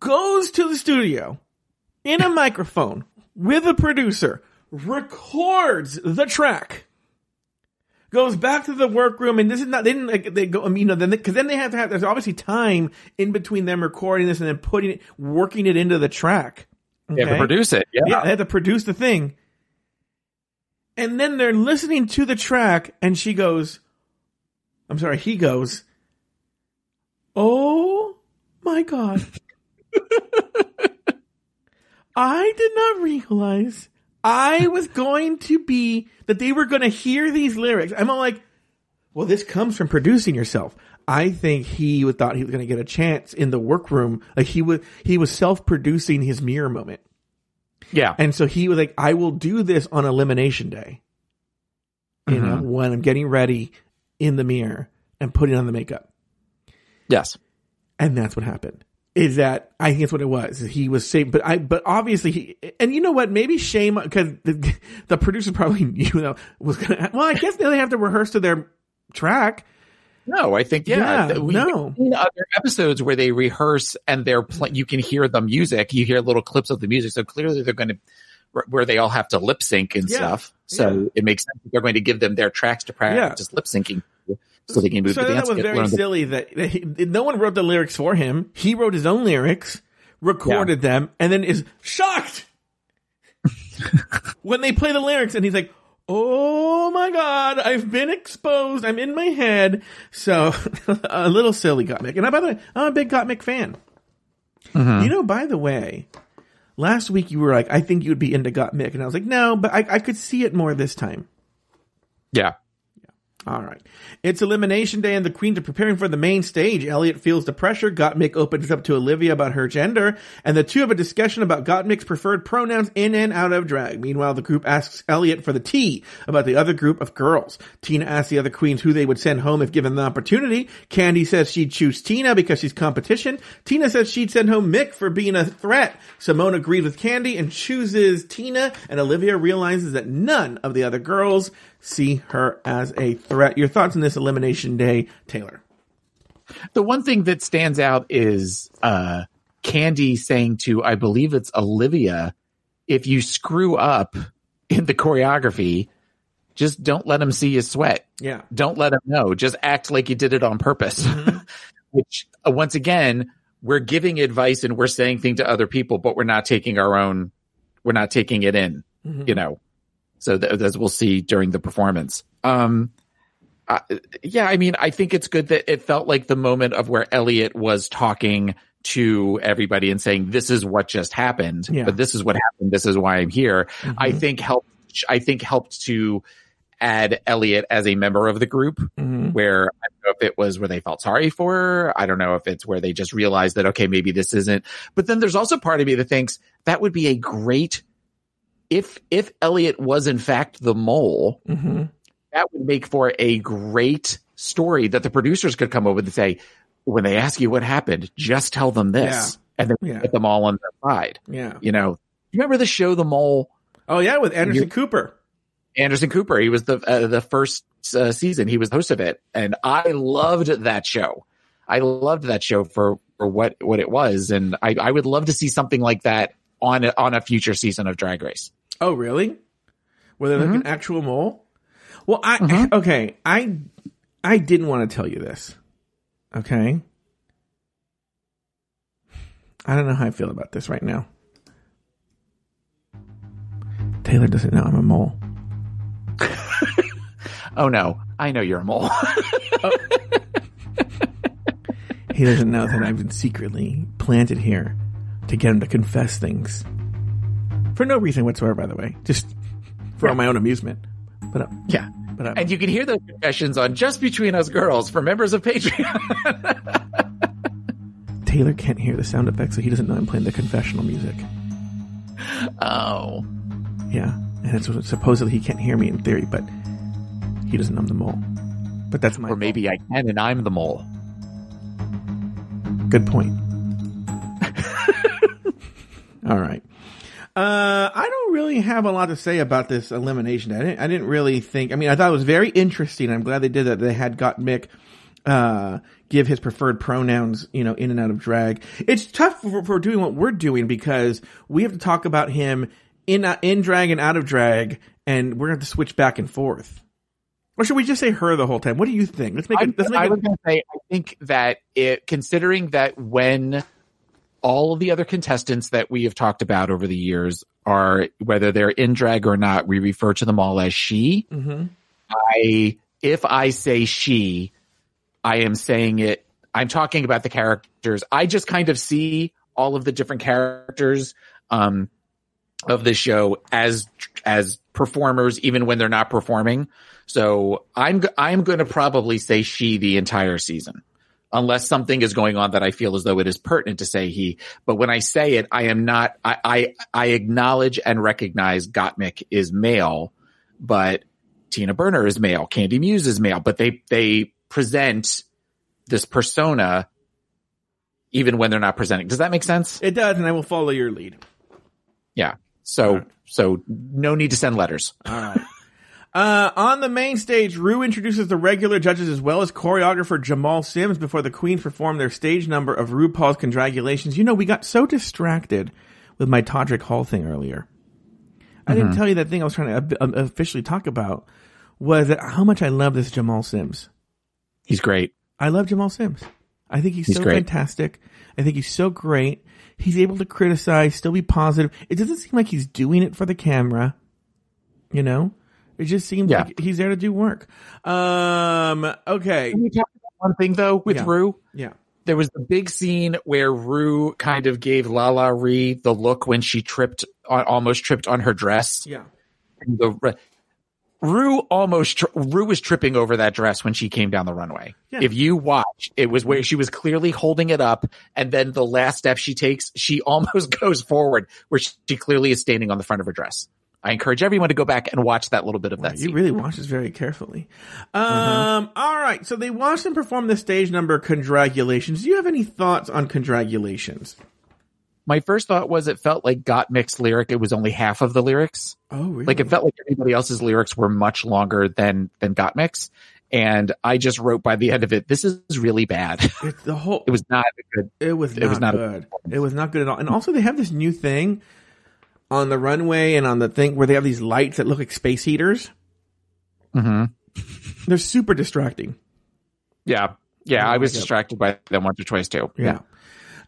Goes to the studio in a microphone with a producer, records the track, goes back to the workroom, and this is not, they didn't like, they go, I mean, you know, then, because then they have to have, there's obviously time in between them recording this and then putting it, working it into the track. You have to produce it. Yeah. Yeah, they had to produce the thing. And then they're listening to the track, and she goes, I'm sorry, he goes, Oh my God. I did not realize I was going to be, that they were going to hear these lyrics. I'm all like, well, this comes from producing yourself. I think he thought he was going to get a chance in the workroom. Like he was, he was self-producing his mirror moment. Yeah. And so he was like, I will do this on elimination day. You know, mm-hmm. when I'm getting ready in the mirror and putting on the makeup. Yes. And that's what happened. Is that I think that's what it was. He was saying, but I, but obviously he, and you know what? Maybe shame because the, the producer probably knew that was gonna. Well, I guess they have to rehearse to their track. No, I think yeah. Yeah, we- no. other episodes where they rehearse and they're pl- you can hear the music. You hear little clips of the music, so clearly they're going to where they all have to lip sync and Yeah, stuff. So yeah. it makes sense they're going to give them their tracks to practice lip syncing. so they can move So the that was very the- silly that, that he, no one wrote the lyrics for him. He wrote his own lyrics, recorded them, and then is shocked when they play the lyrics and he's like, Oh my God, I've been exposed. I'm in my head. So a little silly Gottmik. And I, by the way, I'm a big Gottmik fan. Mm-hmm. You know, by the way, last week you were like, I think you would be into Gottmik. And I was like, no, but I, I could see it more this time. yeah. All right. It's elimination day and the queens are preparing for the main stage. Elliott feels the pressure. Gottmik opens up to Olivia about her gender and the two have a discussion about Gottmik's preferred pronouns in and out of drag. Meanwhile, the group asks Elliott for the tea about the other group of girls. Tina asks the other queens who they would send home if given the opportunity. Kandy says she'd choose Tina because she's competition. Tina says she'd send home Mick for being a threat. Symone agrees with Kandy and chooses Tina and Olivia realizes that none of the other girls see her as a threat. Your thoughts on this elimination day, Taylor? The one thing that stands out is uh, Kandy saying to, I believe it's Olivia, if you screw up in the choreography, just don't let him see you sweat. Yeah. Don't let him know. Just act like you did it on purpose. Which, uh, once again, we're giving advice and we're saying things to other people, but we're not taking our own, we're not taking it in, you know. So th- as we'll see during the performance. Um, uh, yeah, I mean, I think it's good that it felt like the moment of where Elliott was talking to everybody and saying, "This is what just happened, Yeah. but this is what happened. This is why I'm here." I think helped. I think helped to add Elliott as a member of the group. Mhm. Where I don't know if it was where they felt sorry for her. I don't know if it's where they just realized that okay, maybe this isn't. But then there's also part of me that thinks that would be a great if if Elliott was in fact the mole Mhm. that would make for a great story that the producers could come over and say, when they ask you what happened, just tell them this, and then Yeah. get them all on their side. Yeah. You know, you remember the show The Mole? Oh yeah, with Anderson You- Cooper. Anderson Cooper. He was the uh, the first uh, season. He was the host of it, and I loved that show. I loved that show for for what what it was, and I I would love to see something like that on a, on a future season of Drag Race. Oh really? Were they like Mm-hmm. an actual mole? Well, I okay. I I didn't want to tell you this. Okay. I don't know how I feel about this right now. Taylor doesn't know I'm a mole. Oh no, I know you're a mole. He doesn't know that I've been secretly planted here to get him to confess things. For no reason whatsoever, by the way. Just for my own amusement. But, uh, yeah. but, uh, And you can hear those confessions on Just Between Us Girls for members of Patreon. Taylor can't hear the sound effects, so he doesn't know I'm playing the confessional music. oh. Yeah. And it's what supposedly he can't hear me in theory, but he doesn't know I'm the mole. But that's my Or maybe I can and I'm the mole. good point. All right. Uh, I don't really have a lot to say about this elimination. I didn't, I didn't really think, I mean, I thought it was very interesting. I'm glad they did that. They had Gottmik, uh, give his preferred pronouns, you know, in and out of drag. It's tough for, for doing what we're doing because we have to talk about him in, uh, in drag and out of drag and we're going to have to switch back and forth. Or should we just say her the whole time? What do you think? Let's make I, it, let's make I it, was going to say, I think that it, considering that when all of the other contestants that we have talked about over the years are, whether they're in drag or not, we refer to them all as she. Mhm. I, if I say she, I am saying it, I'm talking about the characters. I just kind of see all of the different characters, um, of the show as, as performers, even when they're not performing. So I'm, i'm going to probably say she the entire season. Unless something is going on that I feel as though it is pertinent to say he, but when I say it, I am not, I, I, I acknowledge and recognize Gottmik is male, but Tina Burner is male, Kandy Muse is male, but they, they present this persona even when they're not presenting. Does that make sense? it does, and I will follow your lead. Yeah. So, so no need to send letters. All right. Uh, on the main stage, Ru introduces the regular judges as well as choreographer Jamal Sims before the queens perform their stage number of RuPaul's Condragulations. You know, we got so distracted with my Todrick Hall thing earlier. I didn't tell you that thing I was trying to um, officially talk about was that how much I love this Jamal Sims. He's great. I love Jamal Sims. I think he's, He's so great. fantastic. I think he's so great. He's able to criticize, still be positive. It doesn't seem like he's doing it for the camera. You know? It just seems Yeah. like he's there to do work. Um, okay. Can we talk about one thing though with Yeah. Ru? Yeah. There was the big scene where Ru kind of gave LaLa Ri the look when she tripped on, almost tripped on her dress. Yeah. The Ru almost tri- Ru was tripping over that dress when she came down the runway. Yeah. If you watch, it was where she was clearly holding it up, and then the last step she takes, she almost goes forward, where she clearly is standing on the front of her dress. I encourage everyone to go back and watch that little bit of that You scene. really watch this very carefully. Um, all right. So they watched him perform the stage number Condragulations. Do you have any thoughts on Condragulations? My first thought was it felt like Gottmik's lyric. It was only half of the lyrics. Oh, really? Like it felt like everybody else's lyrics were much longer than than Gottmik's. And I just wrote by the end of it, this is really bad. it's the whole, it was not good. It was not, It was not good. It was not good at all. And also, they have this new thing on the runway and on the thing where they have these lights that look like space heaters. hmm They're super distracting. Yeah. Yeah. I was distracted by them once or twice too. Yeah.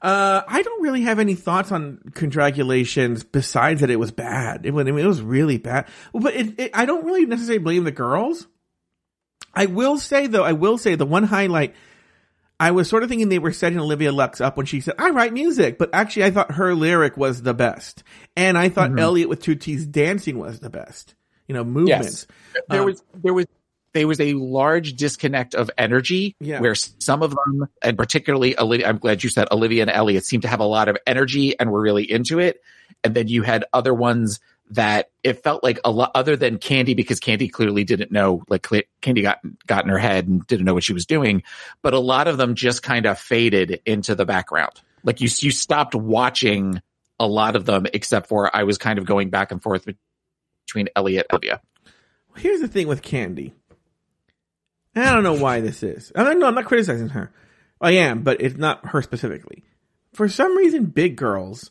Uh, I don't really have any thoughts on Condragulations besides that it was bad. It was, I mean, it was really bad. But it, it, I don't really necessarily blame the girls. I will say though, I will say the one highlight, I was sort of thinking they were setting Olivia Lux up when she said, I write music, but actually I thought her lyric was the best. And I thought Elliott with two T's dancing was the best. You know, movements. Yes. There Um, was, there was, there was a large disconnect of energy Yeah. where some of them, and particularly Olivia, I'm glad you said Olivia and Elliott seemed to have a lot of energy and were really into it. And then you had other ones that it felt like a lot other than Kandy because Kandy clearly didn't know, like Kandy got, got in her head and didn't know what she was doing. But a lot of them just kind of faded into the background. Like you, you stopped watching a lot of them except for I was kind of going back and forth between Elliott and Olivia. Here's the thing with Kandy. And I don't know why this is. I don't know. I'm not criticizing her. I am, but it's not her specifically. For some reason, big girls,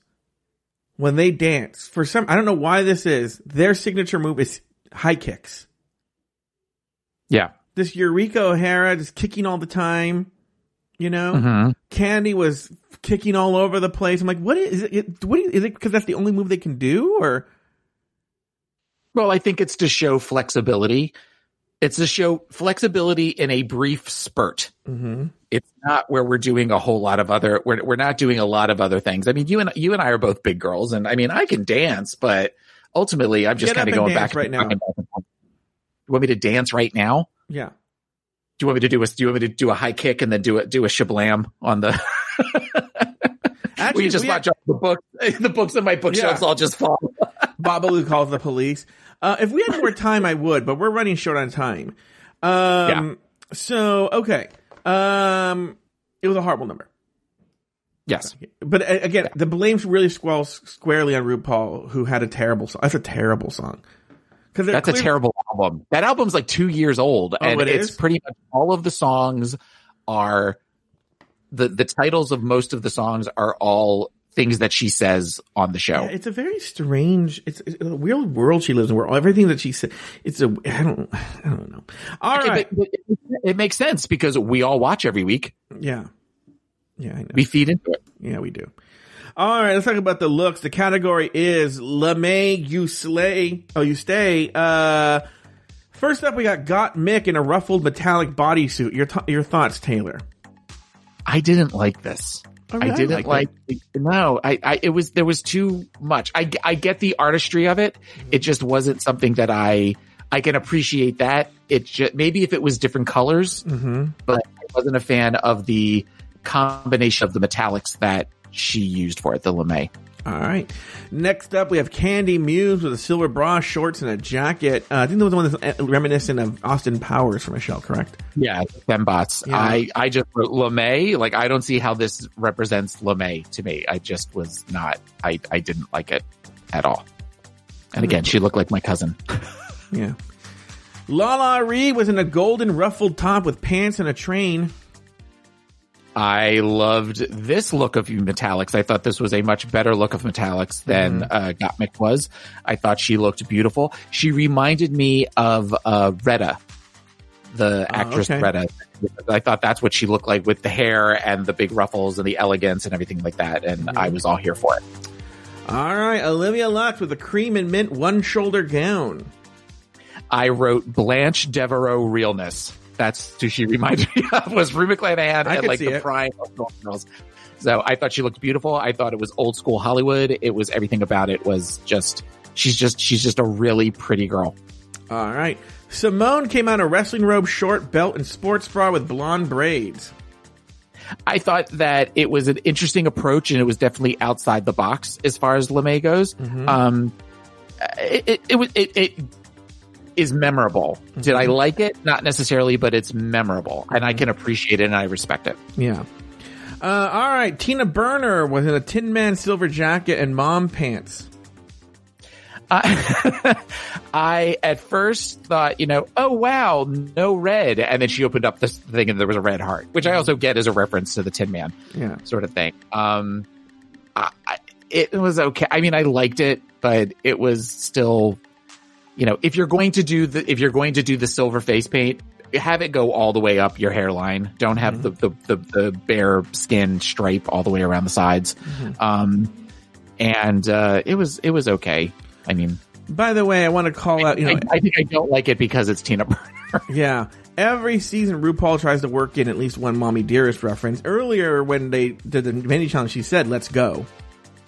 when they dance, for some, I don't know why this is, their signature move is high kicks. Yeah. This Eureka O'Hara just kicking all the time. You know, Mm-hmm. Kandy was kicking all over the place. I'm like, what is it? What is it? Because that's the only move they can do, or Well, I think it's to show flexibility. It's to show flexibility in a brief spurt. mm-hmm. It's not where we're doing a whole lot of other. We're we're not doing a lot of other things. I mean, you and you and I are both big girls, and I mean, I can dance, but ultimately, I'm just kind of going back right now. back. You want me to dance right now? yeah. Do you want me to do a Do you want me to do a high kick and then do a do a shablam on the? Actually, we just we- watch all the books. The books in my bookshelves Yeah. all just fall. Babalu calls the police. Uh, if we had more time, I would, but we're running short on time. Um, so, okay. Um, it was a horrible number. Yes. But uh, again, the blame's really squall squarely on RuPaul, who had a terrible song. That's a terrible song. Cause they're That's a terrible album. That album's like two years old, Oh, and it it's is? pretty much all of the songs are the the titles of most of the songs are all things that she says on the show. Yeah, it's a very strange, it's, it's a weird world she lives in where everything that she said, it's a, I don't, I don't know. All Okay, right. but- but it, makes sense because we all watch every week. yeah. Yeah, I know. We feed into it. Yeah, we do. All right, let's talk about the looks. The category is Lamé, you slay. Oh, you stay. Uh, first up, we got Gottmik in a ruffled metallic bodysuit. Your, th- your thoughts, Taylor? I didn't like this. Oh, really? I didn't I like, liked no, I, I, it was, there was too much. I, I get the artistry of it. It just wasn't something that I, I can appreciate that. It just, maybe if it was different colors, Mm-hmm. but I wasn't a fan of the combination of the metallics that she used for it, the Lamé. All right. Next up, we have Kandy Muse with a silver bra, shorts, and a jacket. Uh, I think that was the one that's reminiscent of Austin Powers from Michelle, correct? Yeah, fembots. Yeah. I, I just wrote Lamé. Like, I don't see how this represents Lamé to me. I just was not, I, I didn't like it at all. And again, she looked like my cousin. Yeah. LaLa Ri was in a golden ruffled top with pants and a train. I loved this look of metallics. I thought this was a much better look of metallics than uh, Gottmik was. I thought she looked beautiful. She reminded me of uh, Retta the actress okay. Greta. I thought that's what she looked like with the hair and the big ruffles and the elegance and everything like that. And I was all here for it. All right, Olivia Lux with a cream and mint one shoulder gown. I wrote Blanche Devereaux realness. That's who she reminded me of was Rue McClanahan I at like the it. prime of Girls. So I thought she looked beautiful. I thought it was old school Hollywood. It was everything about it was just she's just she's just a really pretty girl. All right. Symone came out in a wrestling robe, short belt, and sports bra with blonde braids. I thought that it was an interesting approach and it was definitely outside the box as far as Lamé goes. Um, it, it, it, it is memorable. Did I like it? Not necessarily, but it's memorable and I can appreciate it and I respect it. Yeah. Uh, all right. Tina Burner was in a Tin Man silver jacket and mom pants. I, I at first thought, you know, oh wow, no red, and then she opened up this thing and there was a red heart, which I also get as a reference to the Tin Man Yeah. sort of thing. Um, I, I, it was okay. I mean, I liked it, but it was still, you know, if you're going to do the if you're going to do the silver face paint, have it go all the way up your hairline. Don't have the, the the the bare skin stripe all the way around the sides. Um, and uh, it was it was okay. I mean, By the way, I want to call out, you know, I, I think I don't like it because it's Tina Burner. yeah. Every season, RuPaul tries to work in at least one Mommy Dearest reference. Earlier, when they did the mini challenge, she said, let's go.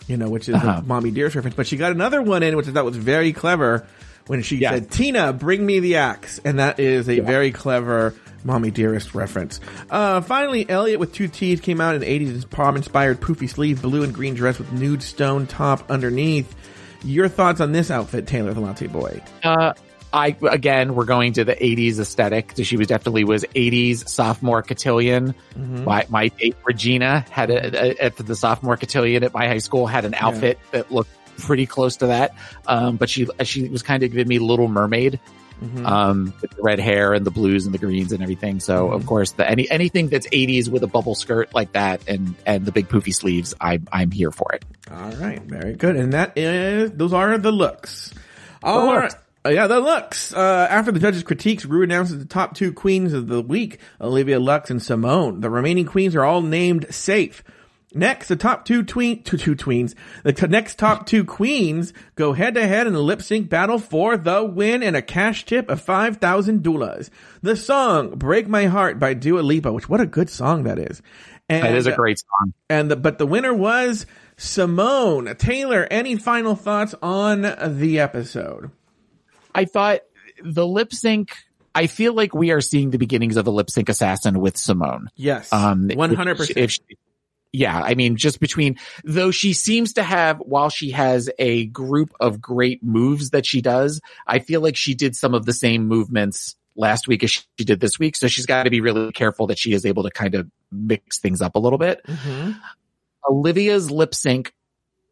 You know, which is Uh-huh. a Mommy Dearest reference. But she got another one in, which I thought was very clever when she Yes. said, Tina, bring me the axe. And that is a very clever Mommy Dearest reference. Uh, finally, Elliott with two teeth came out in 80s prom inspired poofy sleeve, blue and green dress with nude stone top underneath. Your thoughts on this outfit, Taylor the Latte Boy? Uh, I again, we're going to the '80s aesthetic. She was definitely was '80s sophomore cotillion. My my date Regina had a, a, at the sophomore cotillion at my high school had an outfit that looked pretty close to that. Um, but she she was kind of giving me Little Mermaid. Um, with the red hair and the blues and the greens and everything. So of course, the any anything that's '80s with a bubble skirt like that and and the big poofy sleeves, I'm I'm here for it. All right, very good. And that is those are the looks. All The right. Uh, yeah, the looks. Uh, after the judges' critiques, Ru announces the top two queens of the week: Olivia Lux and Symone. The remaining queens are all named safe. Next, the top two tween, two, two tweens. The t- next top two queens go head to head in a lip sync battle for the win and a cash tip of 5,000 doulas. The song Break My Heart by Dua Lipa, which what a good song that is. And, That is a great song. and the, but the winner was Symone. Taylor, any final thoughts on the episode? I thought the lip sync. I feel like we are seeing the beginnings of a lip sync assassin with Symone. Yes. Um, 100%. Yeah, I mean, just between though she seems to have, while she has a group of great moves that she does, I feel like she did some of the same movements last week as she did this week. So she's got to be really careful that she is able to kind of mix things up a little bit. Mhm. Olivia's lip sync,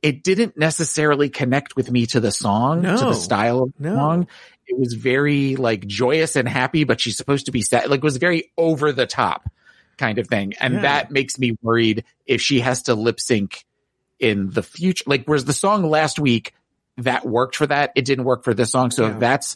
it didn't necessarily connect with me to the song, to the style of the No. song. It was very like joyous and happy, but she's supposed to be sad. Like it was very over the top kind of thing. And Yeah. that makes me worried if she has to lip sync in the future. Like whereas the song last week, that worked for that. It didn't work for this song. So Yeah. if that's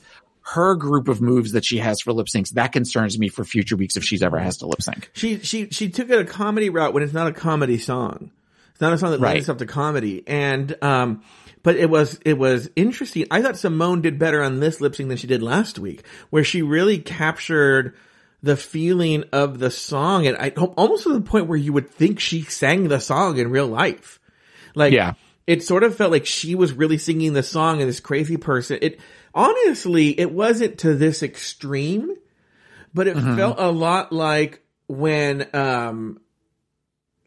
her group of moves that she has for lip syncs, that concerns me for future weeks if she's ever has to lip sync. She she she took it a comedy route when it's not a comedy song. It's not a song that Right. lends itself to comedy. And um but it was it was interesting. I thought Symone did better on this lip sync than she did last week, where she really captured the feeling of the song and I almost to the point where you would think she sang the song in real life. Like Yeah. it sort of felt like she was really singing the song and this crazy person. It honestly, it wasn't to this extreme, but it felt a lot like when um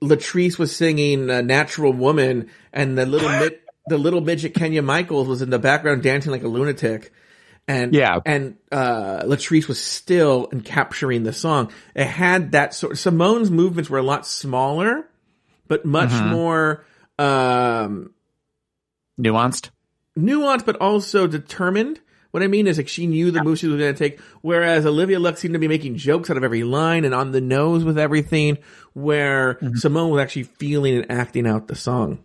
Latrice was singing uh, "Natural Woman" and the little mid- the little midget Kenya Michaels was in the background dancing like a lunatic. And Yeah. and uh, Latrice was still and capturing the song. It had that sort. Symone's movements were a lot smaller, but much more um, Nuanced. nuanced, but also determined. What I mean is, like, she knew the move she was going to take, whereas Olivia Lux seemed to be making jokes out of every line and on the nose with everything, where Symone was actually feeling and acting out the song.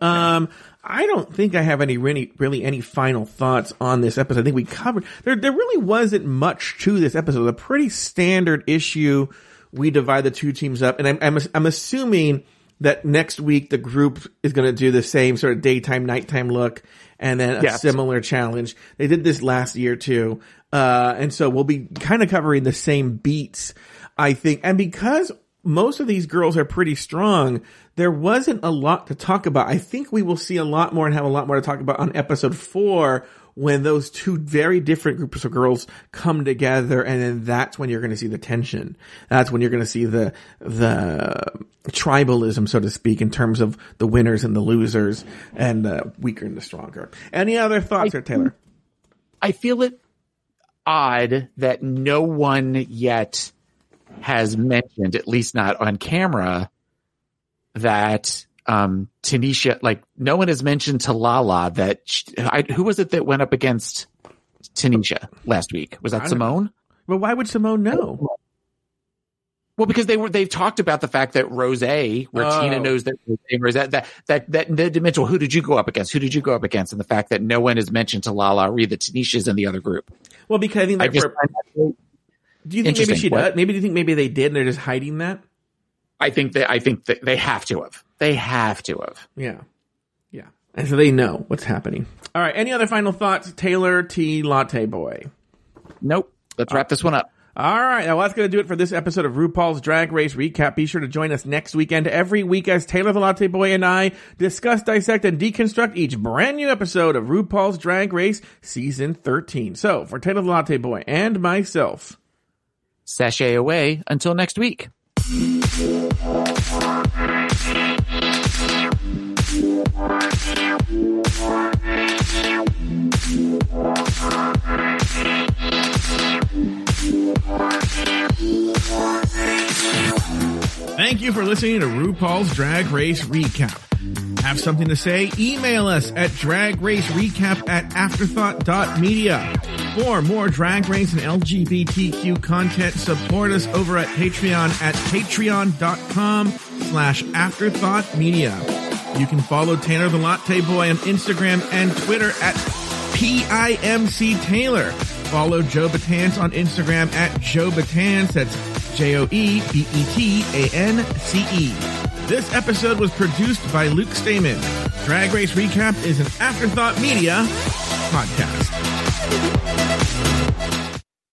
Um, I don't think I have any really, really any final thoughts on this episode. I think we covered there. There really wasn't much to this episode. A pretty standard issue. We divide the two teams up, and I'm I'm, I'm assuming that next week the group is going to do the same sort of daytime, nighttime look, and then a Yes. similar challenge. They did this last year too, uh, and so we'll be kind of covering the same beats, I think. And because most of these girls are pretty strong, there wasn't a lot to talk about. I think we will see a lot more and have a lot more to talk about on episode four when those two very different groups of girls come together and then that's when you're going to see the tension. That's when you're going to see the, the tribalism, so to speak, in terms of the winners and the losers and the weaker and the stronger. Any other thoughts there, Taylor? I feel it odd that no one yet has mentioned, at least not on camera, that um Tamisha, like no one has mentioned to Lala that sh I, who was it that went up against Tamisha last week? Was that Symone? Well, why would Symone know? Well, because they were they've talked about the fact that Rose, where Oh. Tina knows that Rose, that that that that that dimensional. Who did you go up against? Who did you go up against? And the fact that no one has mentioned to LaLa Ri that Tamisha's in the other group. Well, because I think I just do you think maybe she does? Maybe do you think maybe they did and they're just hiding that? I think that I think that they have to have. They have to have. Yeah. Yeah. And so they know what's happening. All right. Any other final thoughts? Taylor T. Latte Boy. Nope. Let's wrap this one up. All right. Now that's going to do it for this episode of RuPaul's Drag Race Recap. Be sure to join us next weekend every week as Taylor the Latte Boy and I discuss, dissect, and deconstruct each brand new episode of RuPaul's Drag Race Season 13. So for Taylor the Latte Boy and myself, Sashay away until next week. Thank you for listening to RuPaul's Drag Race Recap. Have something to say? Email us at dragracerecap at afterthought.media. For more drag race and LGBTQ content, support us over at Patreon at patreon.com slash afterthoughtmedia. You can follow Tanner the Latte Boy on Instagram and Twitter at PIMC Taylor. Follow Joe Batance on Instagram at Joe Batance. That's J O E B E T A N C E. This episode was produced by Luke Stamen. Drag Race Recap is an Afterthought Media podcast.